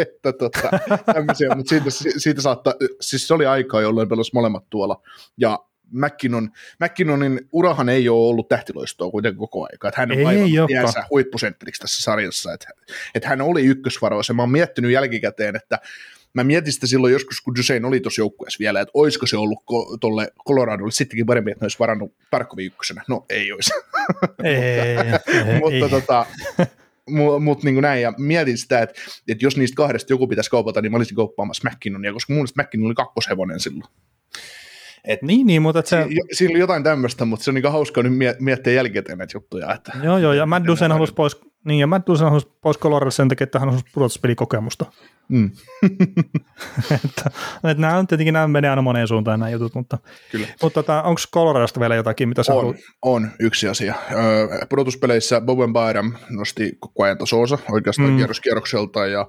että tota, tämmöisiä, mutta siitä, siitä saattaa, siis se oli aikaa, jolloin pelasi molemmat tuolla, ja McKinnon, McKinnonin urahan ei ole ollut tähtiloistoa kuitenkin koko aika, että hän on
Ei
aivan tiensä huippusentteriksi tässä sarjassa, että, että hän oli ykkösvaroissa, mä oon miettinyt jälkikäteen, että mä mietin sitä silloin joskus, kun Dusein oli tuossa joukkueessa vielä, että olisiko se ollut ko- tolle Coloradolle sittenkin parempi, että ne olisi varannut Tarkovi ykkösenä. No ei olisi,
Ei, ei,
mutta
ei.
tota, mu- mut niin näin, ja mietin sitä, että, että jos niistä kahdesta joku pitäisi kaupata, niin mä olisin kauppaamassa McKinnonia, koska mun mielestä McKinnon oli kakkoshevonen silloin.
Niin, niin, mutta että se,
Si- Siinä oli jotain tämmöistä, mutta se on niin hauskaa nyt mie- miettiä jälkikäteen näitä juttuja. Että,
joo, joo, ja Matt Dusen halusi pois, niin, ja Matt Dusen halusi pois Coloradolle sen takia, että hän halusi pudotuspelikokemusta.
Mm,
että, että nämä on tietenkin, nämä menee aina moneen suuntaan nämä jutut, mutta,
kyllä.
mutta tota, onko Coloradosta vielä jotakin, mitä sä
On,
haluat?
on yksi asia. Öö, pudotuspeleissä Bowen Byram nosti koko ajan tasoonsa oikeastaan
Mm.
kierroskierrokselta ja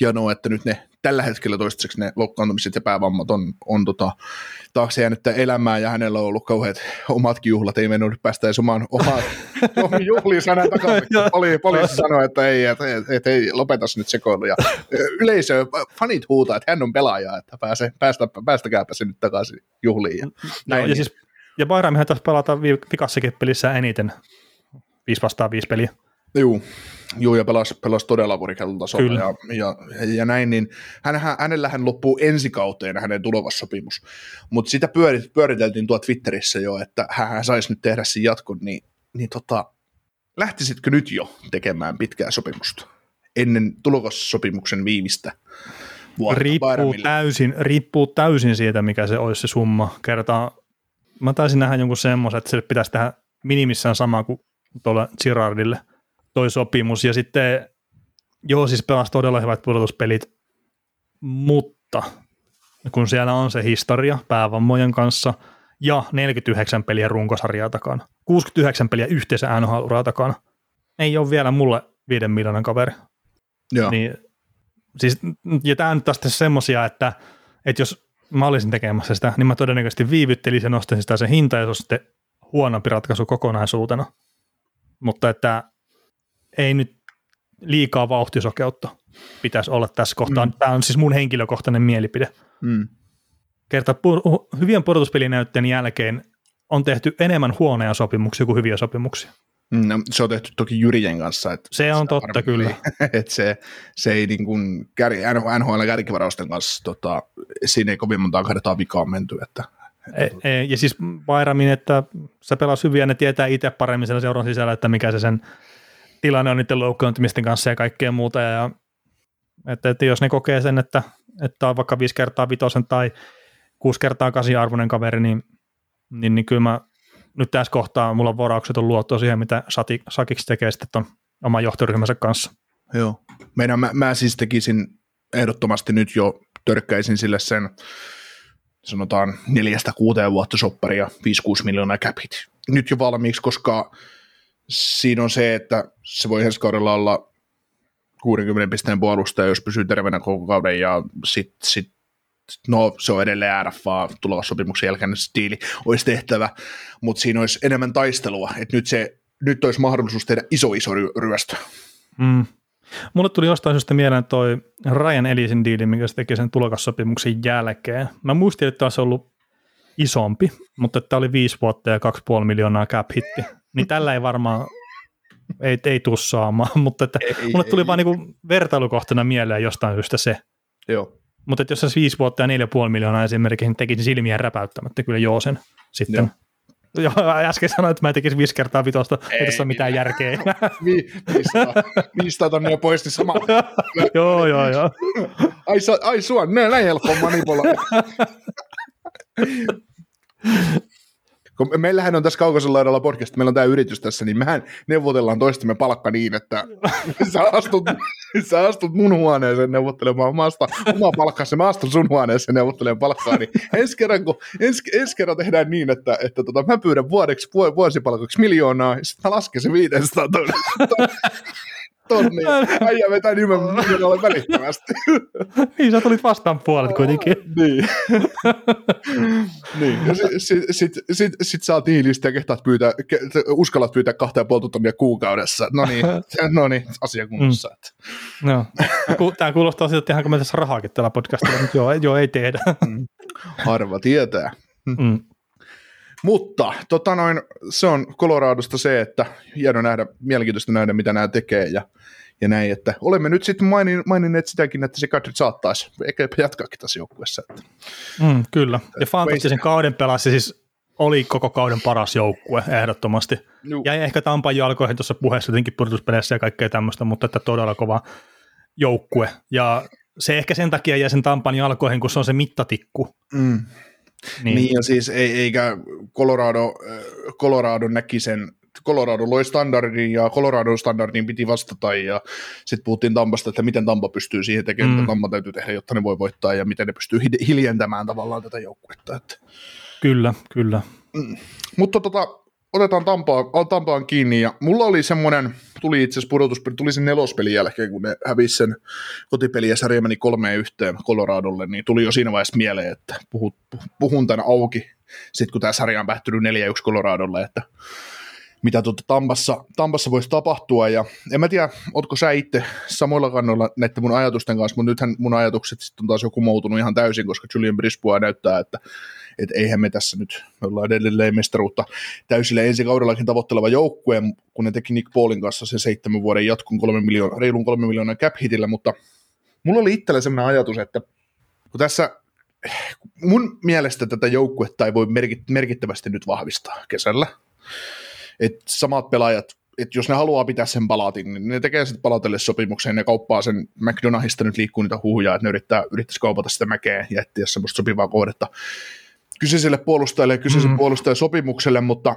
hienoa, että nyt ne tällä hetkellä toistaiseksi ne loukkaantumiset ja päävammat on, on tota, taakse jäänyttä elämää ja hänellä on ollut kauheat omatkin juhlat, ei mennyt päästä edes omaan, omaan, juhliin sanan takaisin. Poli, poliisi sanoi, että ei, että, että, että ei lopetas nyt sekoilu ja yleisö, fanit huutaa, että hän on pelaaja, että pääse, päästä, päästäkääpä se nyt takaisin juhliin. Ja,
Joo,
näin,
ja, siis, ja Bayramihan taisi pelata vi- vikassakin pelissä eniten, 5 vastaan 5 peliä.
Juu, juu ja pelasi, pelasi todella korkealla tasolla
Kyllä.
ja, ja, ja, näin, niin hän, hänellähän loppuu ensi kauteen hänen tuleva sopimus, mutta sitä pyörit, pyöriteltiin tuo Twitterissä jo, että hän, hän saisi nyt tehdä sen jatkon, niin, niin tota, lähtisitkö nyt jo tekemään pitkää sopimusta ennen tulokassopimuksen viimeistä vuotta
Riippuu täysin, riippuu täysin siitä, mikä se olisi se summa. Kertaa, mä taisin nähdä jonkun semmoisen, että sille pitäisi tehdä minimissään sama kuin tuolla Girardille toi sopimus. Ja sitten, joo, siis pelasi todella hyvät pudotuspelit, mutta kun siellä on se historia päävammojen kanssa ja 49 peliä runkosarjaa takana, 69 peliä yhteensä NHL-uraa takana, ei ole vielä mulle viiden miljoonan kaveri.
Joo,
Niin, siis, ja tämä on nyt taas semmoisia, että, että jos mä olisin tekemässä sitä, niin mä todennäköisesti viivyttelisin ja nostaisin sitä sen hinta, ja se on sitten huonompi ratkaisu kokonaisuutena. Mutta että ei nyt liikaa vauhtisokeutta pitäisi olla tässä kohtaa. Mm. Tämä on siis mun henkilökohtainen mielipide.
mm,
Kerta pu- hyvien pudotuspelinäytteen jälkeen on tehty enemmän huonoja sopimuksia kuin hyviä sopimuksia.
Mm, no, se on tehty toki Jyrjen kanssa. Että
Se on totta,
varmaan-
kyllä.
että se, se ei niin kuin kär, NHL kärkivarausten kanssa, tota, siinä ei kovin monta kertaa vikaan menty, että
Ei, ei, ja siis Bayramin, että se pelasi hyvin ja ne tietää itse paremmin siellä seuran sisällä, että mikä se sen tilanne on niiden loukkaantumisten kanssa ja kaikkea muuta. Ja, että, että jos ne kokee sen, että, että on vaikka viisi kertaa vitosen tai kuusi kertaa kasi arvoinen kaveri, niin, niin, niin kyllä mä nyt tässä kohtaa mulla varaukset on luottoa siihen, mitä Sati, Sakiksi tekee sitten ton oman johtoryhmänsä kanssa.
Joo. Meidän, mä, mä siis tekisin ehdottomasti nyt jo törkkäisin sille sen sanotaan neljästä kuuteen vuotta sopparia, 5-6 miljoonaa capit. Nyt jo valmiiksi, koska siinä on se, että se voi ensi kaudella olla 60 pisteen puolustaja, jos pysyy terveenä koko kauden ja sit, sit no se on edelleen RFA tulevan sopimuksen jälkeen se stiili olisi tehtävä, mutta siinä olisi enemmän taistelua, että nyt, se, nyt olisi mahdollisuus tehdä iso iso ry- ryöstö.
Mm. Mulle tuli jostain syystä mieleen toi Ryan Ellisin diili, mikä se teki sen tulokassopimuksen jälkeen. Mä muistin, että olisi ollut isompi, mutta tämä oli viisi vuotta ja 2,5 miljoonaa cap hitti. Niin tällä ei varmaan, ei, ei tuu saamaan, mutta että
Ei,
mulle tuli
ei.
vaan niinku vertailukohtana mieleen jostain syystä se.
Joo.
Mutta jos se olisi viisi vuotta ja 4,5 miljoonaa esimerkiksi, niin tekisin silmiä räpäyttämättä kyllä joo sen sitten.
Joo.
Joo, äsken sanoin, että mä tekisin viisi kertaa vitosta, ei,
Ei
tässä ole mitään järkeä.
Vi, 500, 500 tonnia poisti sama.
joo, joo, joo.
Ai, sa, ai sua, näin helppo manipuloida. Kun meillähän on tässä kaukaisella laidalla podcast, meillä on tämä yritys tässä, niin mehän neuvotellaan toistemme palkka niin, että sä astut, sä astut mun huoneeseen neuvottelemaan omasta, omaa palkkaasi, mä astun sun huoneeseen neuvottelemaan palkkaa, niin ensi kerran, kun, ensi, ensi kerran tehdään niin, että, että tota, mä pyydän vuodeksi, vu- vuosipalkaksi miljoonaa, ja sitten mä lasken se 500 tonnia. tonni. Äijä vetää nimen, alle välittömästi.
niin, sä tulit vastaan puolet kuitenkin.
niin. niin. Ja sit, sit, sit, sit, sit saa tiilistä ja kehtaat pyytää, ke, uskallat pyytää kahta ja puolta tonnia kuukaudessa. No niin, no niin, asia kunnossa.
Mm. No. Tämä kuulostaa siltä, että tehdäänkö me tässä rahaakin tällä podcastilla, mutta joo, joo ei tehdä.
Mm. Harva tietää. Mm. Mutta tota noin, se on Coloradosta se, että hieno nähdä, mielenkiintoista nähdä, mitä nämä tekee ja, ja näin, että olemme nyt sitten mainin, maininneet sitäkin, että se Kadri saattaisi ehkä jatkaakin tässä joukkueessa. Että.
Mm, kyllä, ja fantastisen kauden pelasi siis oli koko kauden paras joukkue ehdottomasti. No. Jäi ehkä Tampan jalkoihin tuossa puheessa jotenkin pudotuspeleissä ja kaikkea tämmöistä, mutta että todella kova joukkue. Ja se ehkä sen takia jäi sen Tampan jalkoihin, kun se on se mittatikku. Mm.
Niin. niin, ja siis ei, eikä Colorado, äh, Colorado näki sen, Colorado loi standardin ja Colorado standardin piti vastata ja sitten puhuttiin Tampasta, että miten Tampa pystyy siihen tekemään, mm. mitä Tampa täytyy tehdä, jotta ne voi voittaa ja miten ne pystyy hiljentämään tavallaan tätä joukkuetta. Että.
Kyllä, kyllä.
Mm. Mutta tota, otetaan Tampaan, Tampaan kiinni, ja mulla oli semmoinen, tuli itse asiassa pudotuspeli, tuli sen nelospelin jälkeen, kun ne hävisi sen kotipeli ja sarja meni kolmeen yhteen Coloradolle, niin tuli jo siinä vaiheessa mieleen, että puhun, puhun tämän auki, sitten kun tämä sarja on päättynyt 4-1 Coloradolle, että mitä tuota Tampassa, Tampassa voisi tapahtua, ja en mä tiedä, ootko sä itse samoilla kannoilla näiden mun ajatusten kanssa, mutta nythän mun ajatukset sitten on taas joku muutunut ihan täysin, koska Julian Brisbois näyttää, että että eihän me tässä nyt, me ollaan edelleen mestaruutta täysillä. Ensi kaudellakin tavoitteleva joukkue, kun ne teki Nick Paulin kanssa sen seitsemän vuoden jatkun kolme miljoona, reilun kolme miljoonaa cap hitillä, mutta mulla oli itsellä sellainen ajatus, että kun tässä mun mielestä tätä joukkuetta ei voi merkittävästi nyt vahvistaa kesällä, että samat pelaajat että jos ne haluaa pitää sen palatin, niin ne tekee sitten palatelle sopimukseen ja kauppaa sen. McDonaldista nyt liikkuu niitä huhuja, että ne yrittää, yrittäisi kaupata sitä mäkeä ja etsiä semmoista sopivaa kohdetta kyseiselle puolustajalle ja kyseisen mm. puolustajan sopimukselle, mutta,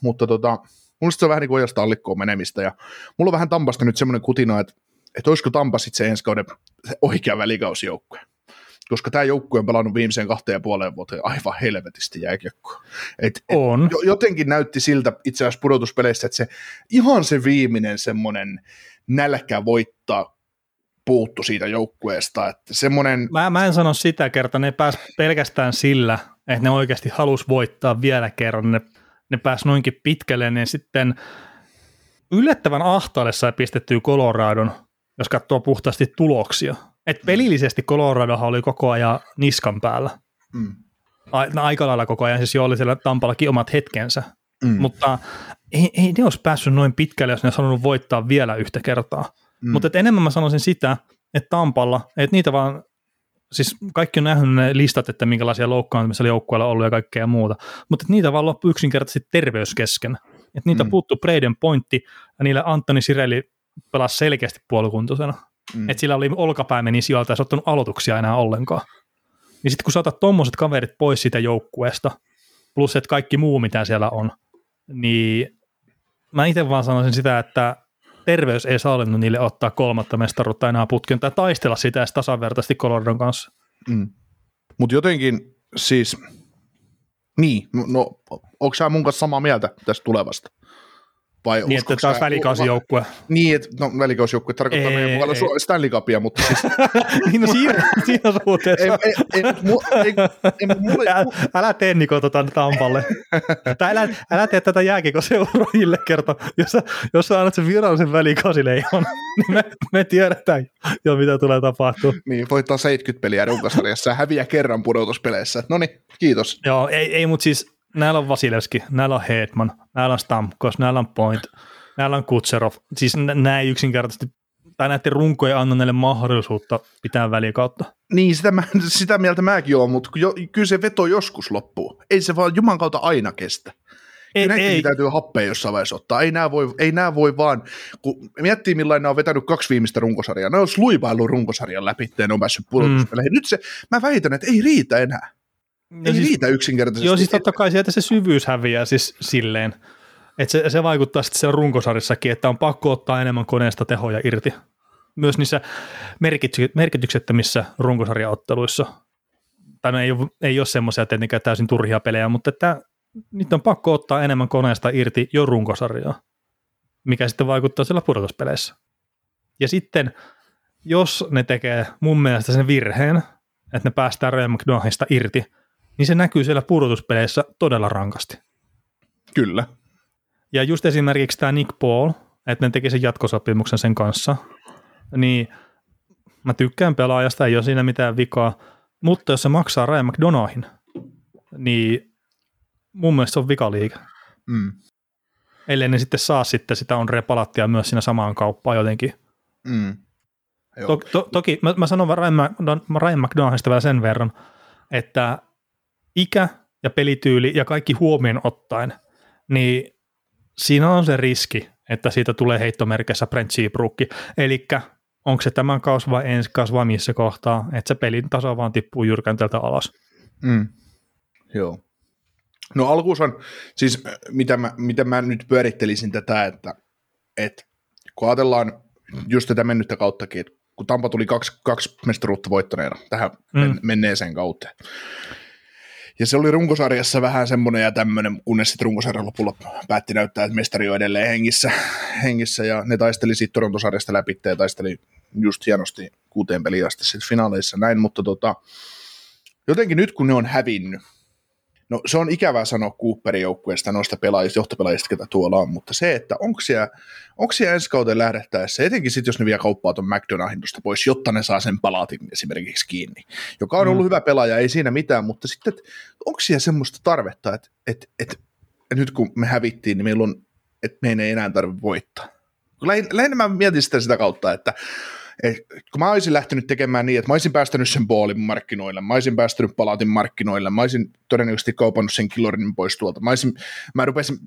mutta tota, mun se on vähän niin kuin ojasta allikkoon menemistä, ja mulla on vähän Tampasta nyt semmoinen kutina, että, että olisiko Tampa sitten se ensi kauden se oikea välikausijoukkue koska tämä joukkue on pelannut viimeiseen kahteen ja puoleen vuoteen aivan helvetisti jääkiekkoa. Et, et
on.
Jotenkin näytti siltä itse asiassa pudotuspeleissä, että se ihan se viimeinen semmoinen nälkä voittaa puuttu siitä joukkueesta. Että semmoinen...
mä, mä en sano sitä kertaa, ne pääs pelkästään sillä, että ne oikeasti halus voittaa vielä kerran, ne, ne pääs noinkin pitkälle, niin sitten yllättävän ahtaalle sai pistettyä Coloradon, jos katsoo puhtaasti tuloksia. Et pelillisesti Coloradohan oli koko ajan niskan päällä. Mm. A, aika lailla koko ajan, siis jo oli siellä Tampallakin omat hetkensä. Mm. Mutta ei, ei ne olisi päässyt noin pitkälle, jos ne olisi halunnut voittaa vielä yhtä kertaa. Mm. Mutta enemmän mä sanoisin sitä, että Tampalla, että niitä vaan siis kaikki on nähnyt ne listat, että minkälaisia loukkaantumisia joukkueella on ollut ja kaikkea muuta, mutta niitä vaan loppui yksinkertaisesti terveys kesken. Että niitä mm. puuttuu Braden pointti ja niillä Antoni Sireli pelasi selkeästi puolikuntoisena. Mm. Että sillä oli olkapää meni sieltä ja se ottanut aloituksia enää ollenkaan. Niin sitten kun saatat tuommoiset kaverit pois siitä joukkueesta, plus että kaikki muu mitä siellä on, niin mä itse vaan sanoisin sitä, että terveys ei sallinut niille ottaa kolmatta mestaruutta enää putken tai taistella sitä edes tasavertaisesti Coloradon kanssa. Mm.
Mutta jotenkin siis, niin, no onko sä mun kanssa samaa mieltä tästä tulevasta?
Vai niin, että taas välikausijoukkue.
Niin, että no, välikausijoukkue tarkoittaa ei, meidän puolella ei. Stanley Cupia, mutta siis...
niin, no siinä, siinä suhteessa. ei, ei, ei, mu, ei, ei, mulle, älä, älä tee Niko tota Tampalle. tai älä, älä tee tätä jääkikö seuraajille kerta. Jos sä, jos sä annat sen virallisen välikausileihon, niin me, me tiedetään jo, mitä tulee tapahtua.
niin, voittaa 70 peliä runkosarjassa ja häviää kerran pudotuspeleissä. No niin, kiitos.
Joo, ei, ei mutta siis näillä on Vasilevski, näillä on Hedman, näillä on Stamkos, näillä on Point, näillä on Kutserov. Siis nämä ei yksinkertaisesti, tai näiden runkoja anna näille mahdollisuutta pitää välikautta.
Niin, sitä, mä, sitä mieltä mäkin olen, mutta jo, kyllä se veto joskus loppuu. Ei se vaan Juman kautta aina kestä. Ei, ei. täytyy happea jossain vaiheessa ottaa. Ei nämä voi, ei nämä voi vaan, kun miettii millainen ne on vetänyt kaksi viimeistä runkosarjaa, ne on sluivaillut runkosarjan läpi, ja ne on päässyt Mm. Nyt se, mä väitän, että ei riitä enää. Ei siis, riitä yksinkertaisesti.
Joo, siis totta kai sieltä se syvyys häviää siis silleen, että se, se vaikuttaa sitten siellä runkosarissakin, että on pakko ottaa enemmän koneesta tehoja irti. Myös niissä merkityksettömissä runkosarjaotteluissa. Tai no ei ole, ei ole semmoisia tietenkään täysin turhia pelejä, mutta että niitä on pakko ottaa enemmän koneesta irti jo runkosarjaa, mikä sitten vaikuttaa siellä pudotuspeleissä. Ja sitten, jos ne tekee mun mielestä sen virheen, että ne päästään Ryan McDonaldista irti, niin se näkyy siellä pudotuspeleissä todella rankasti.
Kyllä.
Ja just esimerkiksi tämä Nick Paul, että ne teki sen jatkosopimuksen sen kanssa, niin mä tykkään pelaajasta, ei ole siinä mitään vikaa, mutta jos se maksaa Ryan McDonaldin, niin mun mielestä se on vikaliike.
Mm.
Ellei ne sitten saa sitten sitä on repalattia myös siinä samaan kauppaan jotenkin.
Mm. Joo.
To, to, toki mä, mä sanon Ryan, Mc- Ryan McDonaldista vielä sen verran, että ikä ja pelityyli ja kaikki huomioon ottaen, niin siinä on se riski, että siitä tulee heittomerkissä Brent Seabrook. Eli onko se tämän kaus vai ensi kaus vai missä kohtaa, että se pelin taso vaan tippuu jyrkänteltä alas.
Mm. Joo. No alkuusan, siis mitä mä, mitä mä nyt pyörittelisin tätä, että, että kun ajatellaan just tätä mennyttä kauttakin, että kun Tampa tuli kaksi, kaksi mestaruutta voittaneena tähän mm. menneeseen kautta. Ja se oli runkosarjassa vähän semmoinen ja tämmöinen, kunnes sitten runkosarjan lopulla päätti näyttää, että mestari on edelleen hengissä, hengissä ja ne taisteli sitten Torontosarjasta läpi ja taisteli just hienosti kuuteen peliin asti sitten finaaleissa näin, mutta tota, jotenkin nyt kun ne on hävinnyt, No se on ikävää sanoa Cooperin joukkueesta noista pelaajista, johtopelaajista, ketä tuolla on, mutta se, että onko siellä, onko siellä ensi kauteen lähdettäessä, etenkin sitten jos ne vielä kauppaa tuon McDonaldin pois, jotta ne saa sen palatin esimerkiksi kiinni, joka on ollut mm. hyvä pelaaja, ei siinä mitään, mutta sitten onko siellä semmoista tarvetta, että, että, että, että nyt kun me hävittiin, niin meillä on, että meidän ei enää tarvitse voittaa. Lähinnä mä mietin sitä sitä kautta, että et, kun mä olisin lähtenyt tekemään niin, että mä olisin päästänyt sen boolin markkinoille, mä olisin päästänyt palatin markkinoille, mä olisin todennäköisesti kaupannut sen kilorinin pois tuolta, mä, olisin, mä rupesin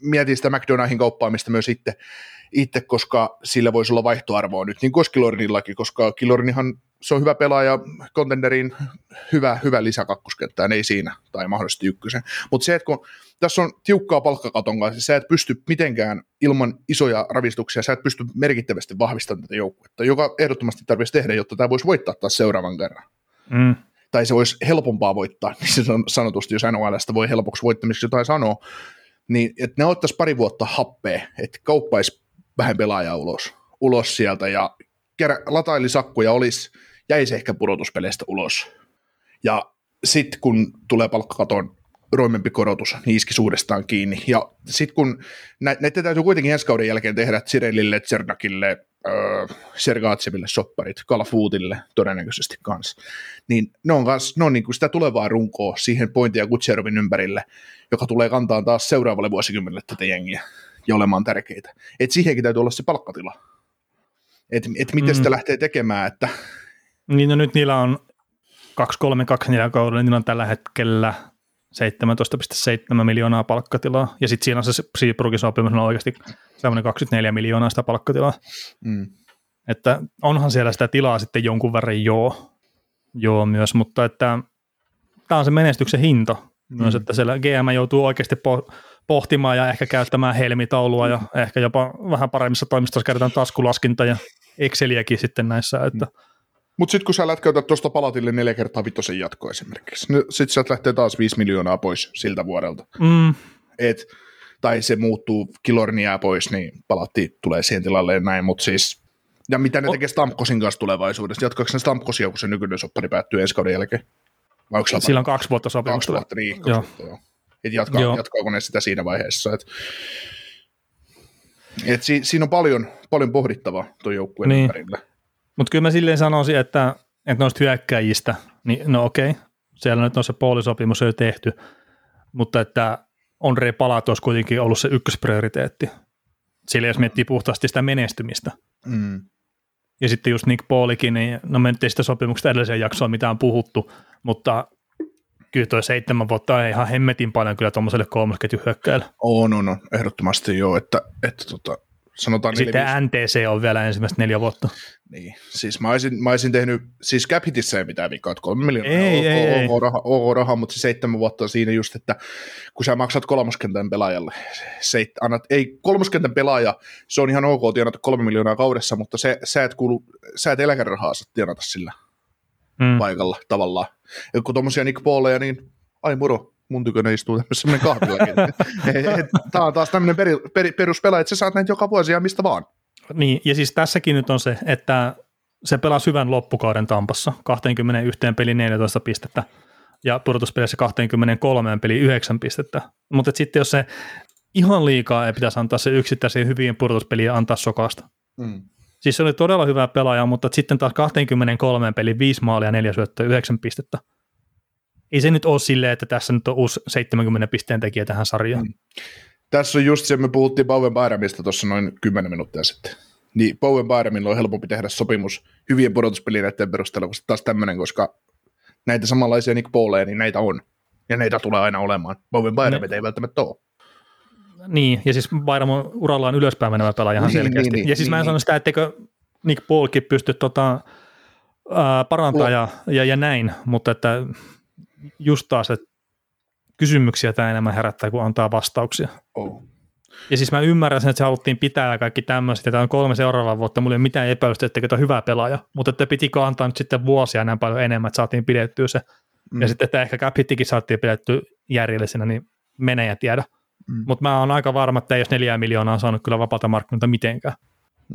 mietin sitä McDonaldin kauppaamista myös itse, itse, koska sillä voisi olla vaihtoarvoa nyt, niin kuin Kilorinillakin, koska Kilorinihan se on hyvä pelaaja, kontenderin hyvä, hyvä lisäkakkoskenttään, ei siinä, tai mahdollisesti ykkösen. Mutta se, että kun tässä on tiukkaa palkkakaton kanssa, sä et pysty mitenkään ilman isoja ravistuksia, sä et pysty merkittävästi vahvistamaan tätä joukkuetta, joka ehdottomasti tarvitsisi tehdä, jotta tämä voisi voittaa taas seuraavan kerran. Mm. Tai se olisi helpompaa voittaa, niin se on sanotusti, jos NHLstä voi helpoksi voittamiseksi jotain sanoa, niin että ne ottaisi pari vuotta happea, että kauppaisi vähän pelaajaa ulos, ulos sieltä ja kerä, lataili sakkuja olisi, jäisi ehkä pudotuspeleistä ulos. Ja sitten kun tulee palkkakaton roimempi korotus, niin iski suurestaan kiinni. Ja sitten kun nä- näitä täytyy kuitenkin ensi kauden jälkeen tehdä Cirellille, Tsernakille, öö, Sergatseville sopparit, Kalafuutille todennäköisesti kanssa, niin ne on, kans, ne on niin kuin sitä tulevaa runkoa siihen pointia Kutserovin ympärille, joka tulee kantaa taas seuraavalle vuosikymmenelle tätä jengiä ja olemaan tärkeitä. Et siihenkin täytyy olla se palkkatila. Että et miten mm. sitä lähtee tekemään, että...
Niin no nyt niillä on 2-3-2 kaudella, niin on tällä hetkellä 17,7 miljoonaa palkkatilaa, ja sitten siinä on se Seabrookin sopimus on oikeasti semmoinen 24 miljoonaa sitä palkkatilaa. Mm. Että onhan siellä sitä tilaa sitten jonkun verran joo, joo myös, mutta että tämä on se menestyksen hinta myös, mm. että siellä GM joutuu oikeasti po- pohtimaan ja ehkä käyttämään helmitaulua ja ehkä jopa vähän paremmissa toimistossa käytetään taskulaskinta ja Exceliäkin sitten näissä, että mm
mutta sitten kun sä lätkäytät tuosta palatille neljä kertaa vitosen jatko esimerkiksi, niin sitten sä lähtee taas viisi miljoonaa pois siltä vuodelta. Mm. Et, tai se muuttuu, kilorni jää pois, niin palatti tulee siihen tilalle ja näin, mutta siis ja mitä ne tekee Stamkosin kanssa tulevaisuudessa? Jatkaako ne Stamkosia, kun se nykyinen soppari päättyy ensi kauden jälkeen?
Vai onko Sillä on kaksi vuotta sopimusta.
Kaksi vuotta, niin. Kaksi joo. Vuotta, joo. Et jatkaa, joo. jatkaako ne sitä siinä vaiheessa? Et, et si, siinä on paljon, paljon pohdittavaa tuon joukkueen niin. ympärillä.
Mutta kyllä mä silleen sanoisin, että, että noista hyökkäjistä, niin no okei, siellä nyt on se puolisopimus jo tehty, mutta että Andre Palat olisi kuitenkin ollut se ykkösprioriteetti. Sillä jos miettii puhtaasti sitä menestymistä. Mm. Ja sitten just Nick Paulikin, niin no me sitä sopimuksesta edelliseen jaksoon mitään puhuttu, mutta kyllä tuo seitsemän vuotta on ihan hemmetin paljon kyllä tuommoiselle kolmosketjun hyökkäjälle.
On, on, on, ehdottomasti joo, että, että tota, sanotaan...
Sitten NTC on vielä ensimmäistä neljä vuotta.
Niin, siis mä olisin, mä olisin tehnyt, siis cap hitissä ei mitään vikaa, että kolme miljoonaa
ei,
ei,
ei,
OK, raha, OK raha, mutta se seitsemän vuotta on siinä just, että kun sä maksat kolmoskentän pelaajalle, seit, annat, ei kolmoskentän pelaaja, se on ihan ok tienata kolme miljoonaa kaudessa, mutta se, sä et kuulu, sä et eläkerahaa saa tienata sillä hmm. paikalla tavallaan. Ja kun tuommoisia Nick Pauleja, niin ai moro, mun tykönä istuu tämmöinen kahvilakin. Tämä on taas tämmöinen peri, peri, peruspelaaja, että sä saat näitä joka vuosi ja mistä vaan.
Niin, ja siis tässäkin nyt on se, että se pelasi hyvän loppukauden Tampassa, 21 peli 14 pistettä, ja pudotuspelissä 23 peli 9 pistettä. Mutta sitten jos se ihan liikaa ei pitäisi antaa se yksittäisiä hyvien pudotuspeliä antaa sokasta. Mm. Siis se oli todella hyvä pelaaja, mutta sitten taas 23 peli 5 maalia, 4 syöttöä, 9 pistettä. Ei se nyt ole silleen, että tässä nyt on uusi 70 pisteen tekijä tähän sarjaan. Mm.
Tässä on just se, me puhuttiin Bowen Bayramista tuossa noin 10 minuuttia sitten. Niin Bowen Bayramilla on helpompi tehdä sopimus hyvien pudotuspelineiden perusteella kuin taas tämmöinen, koska näitä samanlaisia Nick Pauleja, niin näitä on. Ja näitä tulee aina olemaan. Bowen Bayramit ne. ei välttämättä ole.
Niin, ja siis Bayram on urallaan ylöspäin menevä pelaaja ihan niin, selkeästi. Niin, niin, ja siis niin, mä en niin, sano sitä, etteikö Nick Paulkin pysty tota, ää, parantaa ja, ja, ja, näin, mutta että just taas, että kysymyksiä tämä enemmän herättää kuin antaa vastauksia. Oh. Ja siis mä ymmärrän sen, että se haluttiin pitää ja kaikki tämmöiset, ja tämä on kolme seuraavaa vuotta, mulla ei ole mitään epäilystä, että tämä hyvä pelaaja, mutta että pitikö antaa nyt sitten vuosia näin paljon enemmän, että saatiin pidettyä se. Mm. Ja sitten, että ehkä cap saatiin pidettyä järjellisenä, niin menee ja tiedä. Mm. Mutta mä oon aika varma, että ei jos neljä miljoonaa on saanut kyllä vapaata markkinoilta mitenkään.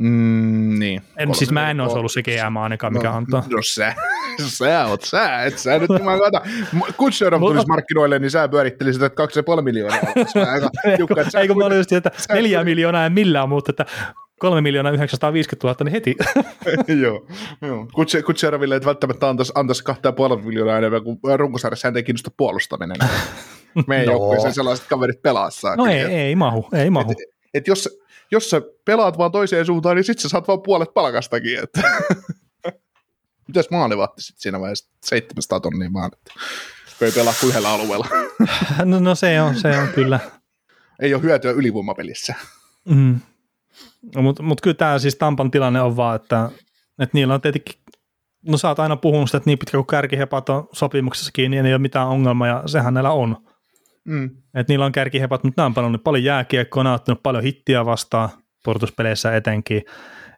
Mm, niin.
En, siis mä en olisi ollut se GM ainakaan, mikä no, antaa.
No sä, sä oot sä, et sä nyt mä kata. Kutsujoudon tulisi markkinoille, niin sä pyörittelisit, että kaksi ja puoli miljoonaa.
Jukka, Eikö mä olin just että neljä miljoonaa en millään, mutta että kolme miljoonaa 950 000, niin heti.
joo, joo. Kutseroville että välttämättä antaisi, antaisi kahta ja puoli miljoonaa enemmän, kuin runkosarjassa hän ei kiinnosta puolustaminen. Meidän no. joukkueeseen sellaiset kaverit pelaa
No ei, ei mahu, ei mahu. Et,
et jos, jos sä pelaat vaan toiseen suuntaan, niin sit sä saat vaan puolet palkastakin. Että. Mitäs maalivahti sitten siinä vaiheessa? 700 tonnia vaan, että ei pelaa kuin yhdellä alueella.
no, no, se on, se on kyllä.
Ei ole hyötyä ylivoimapelissä.
Mm. No, Mutta mut kyllä tämä siis Tampan tilanne on vaan, että, että niillä on tietenkin, no sä oot aina puhunut sitä, että niin pitkä kuin kärkihepat on sopimuksessa kiinni, niin ei ole mitään ongelmaa, ja sehän näillä on. Mm. Että niillä on kärkihepat, mutta nämä on paljon, paljon jääkiekkoa, nämä on ottanut paljon hittiä vastaan, portuspeleissä etenkin,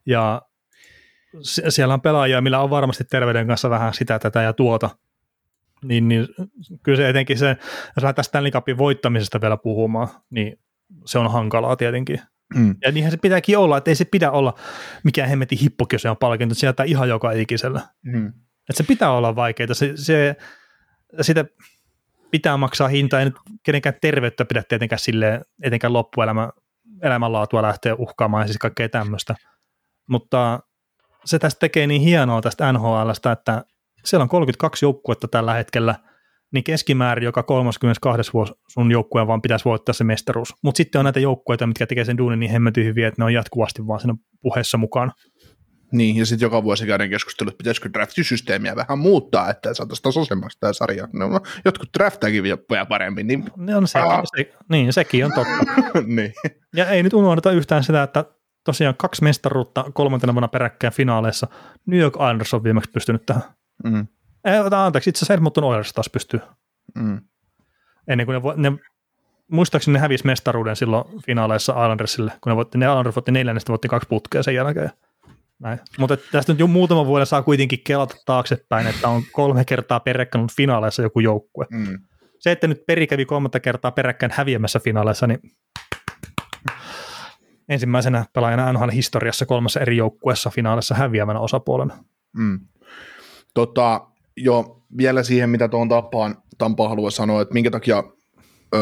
ja siellä on pelaajia, millä on varmasti terveyden kanssa vähän sitä, tätä ja tuota, niin, niin kyllä se etenkin se, jos lähdetään Stanley Cupin voittamisesta vielä puhumaan, niin se on hankalaa tietenkin. Mm. Ja niinhän se pitääkin olla, että ei se pidä olla mikään hemmetin hippokin, jos se on palkinto, että sieltä ihan joka ikisellä. Mm. Että se pitää olla vaikeaa. Se, se, sitä pitää maksaa hintaa, ei nyt kenenkään terveyttä pidä tietenkään sille etenkään loppuelämä elämänlaatua lähteä uhkaamaan ja siis kaikkea tämmöistä. Mutta se tästä tekee niin hienoa tästä NHLstä, että siellä on 32 joukkuetta tällä hetkellä, niin keskimäärin joka 32. vuosi sun joukkueen vaan pitäisi voittaa se mestaruus. Mutta sitten on näitä joukkueita, mitkä tekee sen duunin niin hemmetyn hyvin, että ne on jatkuvasti vaan siinä puheessa mukana.
Niin, ja sitten joka vuosi käydään keskustelua, että pitäisikö draftisysteemiä vähän muuttaa, että saataisiin tasaisemmaksi tämä sarja. No, jotkut draftaakin vielä paremmin. Niin,
no, se, se, niin, sekin on totta. niin. Ja ei nyt unohdeta yhtään sitä, että tosiaan kaksi mestaruutta kolmantena vuonna peräkkäin finaaleissa. New York Islanders on viimeksi pystynyt tähän. Mm. Ei, anteeksi, itse asiassa Edmonton Oilers taas pystyy. Mm. Ennen kuin ne, ne muistaakseni ne hävisi mestaruuden silloin finaaleissa Islandersille, kun ne, voitti, ne Islanders voitti neljännestä, voitti kaksi putkea sen jälkeen. Näin. Mutta tästä nyt jo muutama vuoden saa kuitenkin kelata taaksepäin, että on kolme kertaa peräkkäin finaaleissa joku joukkue. Mm. Se, että nyt peri kävi kolmatta kertaa peräkkäin häviämässä finaaleissa, niin ensimmäisenä pelaajana NHL historiassa kolmessa eri joukkueessa finaalissa häviävänä osapuolena. Mm.
Tota, jo vielä siihen, mitä tuon Tampaan, Tampaan haluaa sanoa, että minkä takia ö,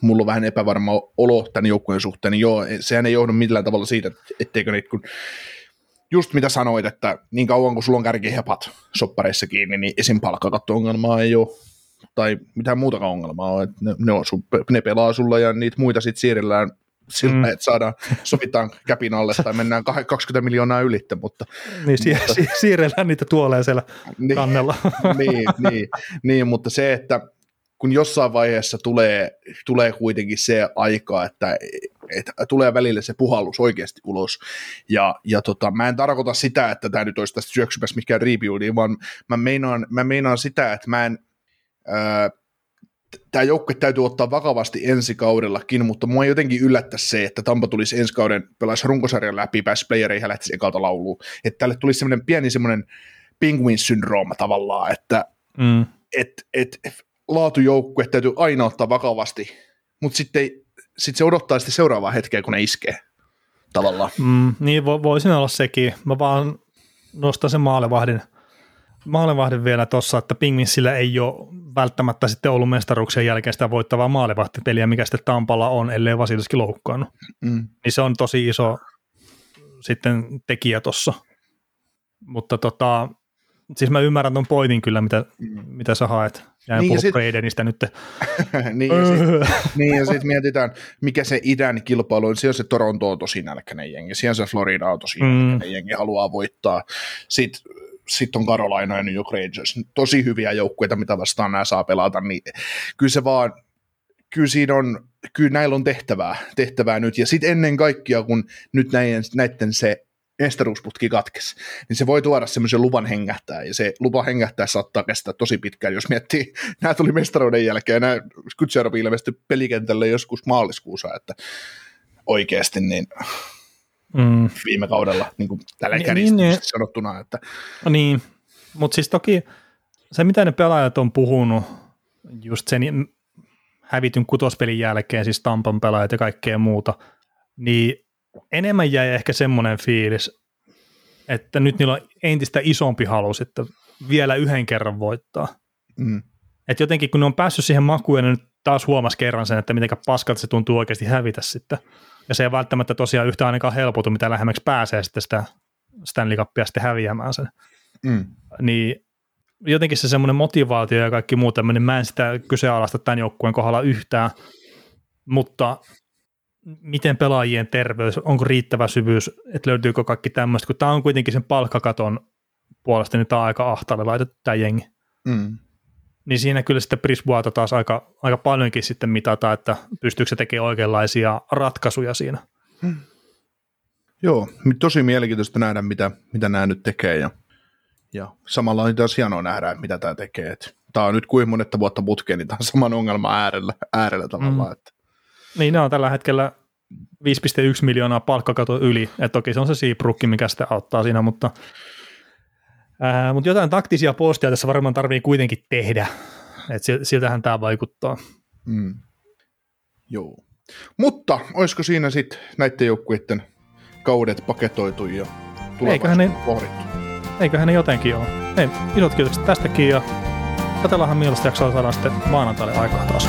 mulla on vähän epävarma olo tämän joukkueen suhteen, niin joo, sehän ei johdu millään tavalla siitä, etteikö niitä, kun just mitä sanoit, että niin kauan kuin sulla on kärkihepat soppareissa kiinni, niin esim. palkkakatto-ongelmaa ei ole, tai mitään muutakaan ongelmaa on, että ne, ne, on sun, ne pelaa sulla ja niitä muita sitten siirrellään sillä, mm. että saadaan, sovitaan käpin alle tai mennään 20 miljoonaa ylittä, mutta...
Niin, si- mutta, si- siirrellään niitä tuoleen siellä niin, kannella.
niin, niin, niin, mutta se, että kun jossain vaiheessa tulee, tulee kuitenkin se aika, että, että tulee välillä se puhallus oikeasti ulos, ja, ja tota, mä en tarkoita sitä, että tämä nyt olisi tästä syöksymässä mikään rebuildiin, vaan mä meinaan, mä meinaan sitä, että mä en, ää, tämä joukkue täytyy ottaa vakavasti ensi kaudellakin, mutta mua jotenkin yllättää se, että Tampa tulisi ensi kauden, pelaisi runkosarjan läpi, pääsi playereihin ja lähtisi ekalta lauluun. Että tälle tulisi semmoinen pieni semmoinen penguin-syndrooma tavallaan, että mm. et, et, laatujoukkue täytyy aina ottaa vakavasti, mutta sitten sit se odottaa sitten seuraavaa hetkeä, kun ne iskee. tavallaan.
Mm, niin vo, voisin olla sekin. Mä vaan nostan sen maalevahdin, maalevahdin vielä tuossa, että Pingvinsillä ei ole välttämättä sitten ollut mestaruuksien jälkeen sitä voittavaa maalevahtipeliä, mikä sitten Tampalla on, ellei Vasilski loukkaannut.
Mm.
Niin se on tosi iso sitten tekijä tuossa. Mutta tota, siis mä ymmärrän ton pointin kyllä, mitä, mitä sä haet. Ja en
Niin, ja
puhu
sit-
Bradenista nyt.
niin, ja sit, niin, ja sitten mietitään, mikä se idän kilpailu on. Siellä se Toronto on tosi nälkäinen jengi, siellä se Florida on tosi
Mm.
nälkäinen jengi, haluaa voittaa. Sitten sitten on Carolina ja New York Rangers, tosi hyviä joukkueita, mitä vastaan nämä saa pelata, niin kyllä se vaan, kyllä siinä on, kyllä näillä on tehtävää, tehtävää nyt, ja sitten ennen kaikkea, kun nyt näiden, näiden se mestaruusputki katkesi, niin se voi tuoda semmoisen luvan hengähtää, ja se lupa hengähtää saattaa kestää tosi pitkään, jos miettii, nämä tuli mestaruuden jälkeen, nämä Kutserov ilmestyi pelikentälle joskus maaliskuussa, että oikeasti niin
Mm.
viime kaudella, niin kuin tällä
Niin,
niin,
niin,
sanottuna, että
niin, mutta siis toki se, mitä ne pelaajat on puhunut just sen hävityn kutospelin jälkeen, siis Tampan pelaajat ja kaikkea muuta, niin enemmän jäi ehkä semmoinen fiilis, että nyt niillä on entistä isompi halu sitten vielä yhden kerran voittaa.
mm,
Et jotenkin kun ne on päässyt siihen makuun ja ne nyt taas huomasi kerran sen, että miten paskalta se tuntuu oikeasti hävitä sitten. Ja se ei välttämättä tosiaan yhtä ainakaan helpotu, mitä lähemmäksi pääsee sitten sitä Stanley Cupia sitten häviämään sen
mm,
niin jotenkin se semmoinen motivaatio ja kaikki muu tämmöinen, mä en sitä kyseenalaista tämän joukkueen kohdalla yhtään, mutta miten pelaajien terveys, onko riittävä syvyys, että löytyykö kaikki tämmöistä, kun tämä on kuitenkin sen palkkakaton puolesta, niin tämä on aika ahtaalle laitettu tämä jengi.
mm.
Niin siinä kyllä sitten Brisboata taas aika, aika paljonkin sitten mitata, että pystyykö se tekemään oikeanlaisia ratkaisuja siinä.
Joo, mi- tosi mielenkiintoista nähdä, mitä, mitä nämä nyt tekee ja, ja samalla on taas hienoa nähdä, mitä tämä tekee. Tämä on nyt kuin monetta vuotta putkeen, niin tämä on saman ongelman äärellä, äärellä tavallaan. Mm. Että,
Niin ne on tällä hetkellä 5,1 miljoonaa palkkakato yli, että toki se on se Seabrooki, mikä sitä auttaa siinä, mutta, ää, mutta jotain taktisia postia tässä varmaan tarvii kuitenkin tehdä, sil- siltähän tämä vaikuttaa.
mm. Joo. Mutta olisiko siinä sitten näiden joukkueiden kaudet paketoitu ja
Eiköhän ne-
pohdittu?
Eiköhän ne jotenkin ole. Hei, isot kiitokset tästäkin ja katsellaanhan millaista jaksoa saadaan sitten maanantaille aikaa taas.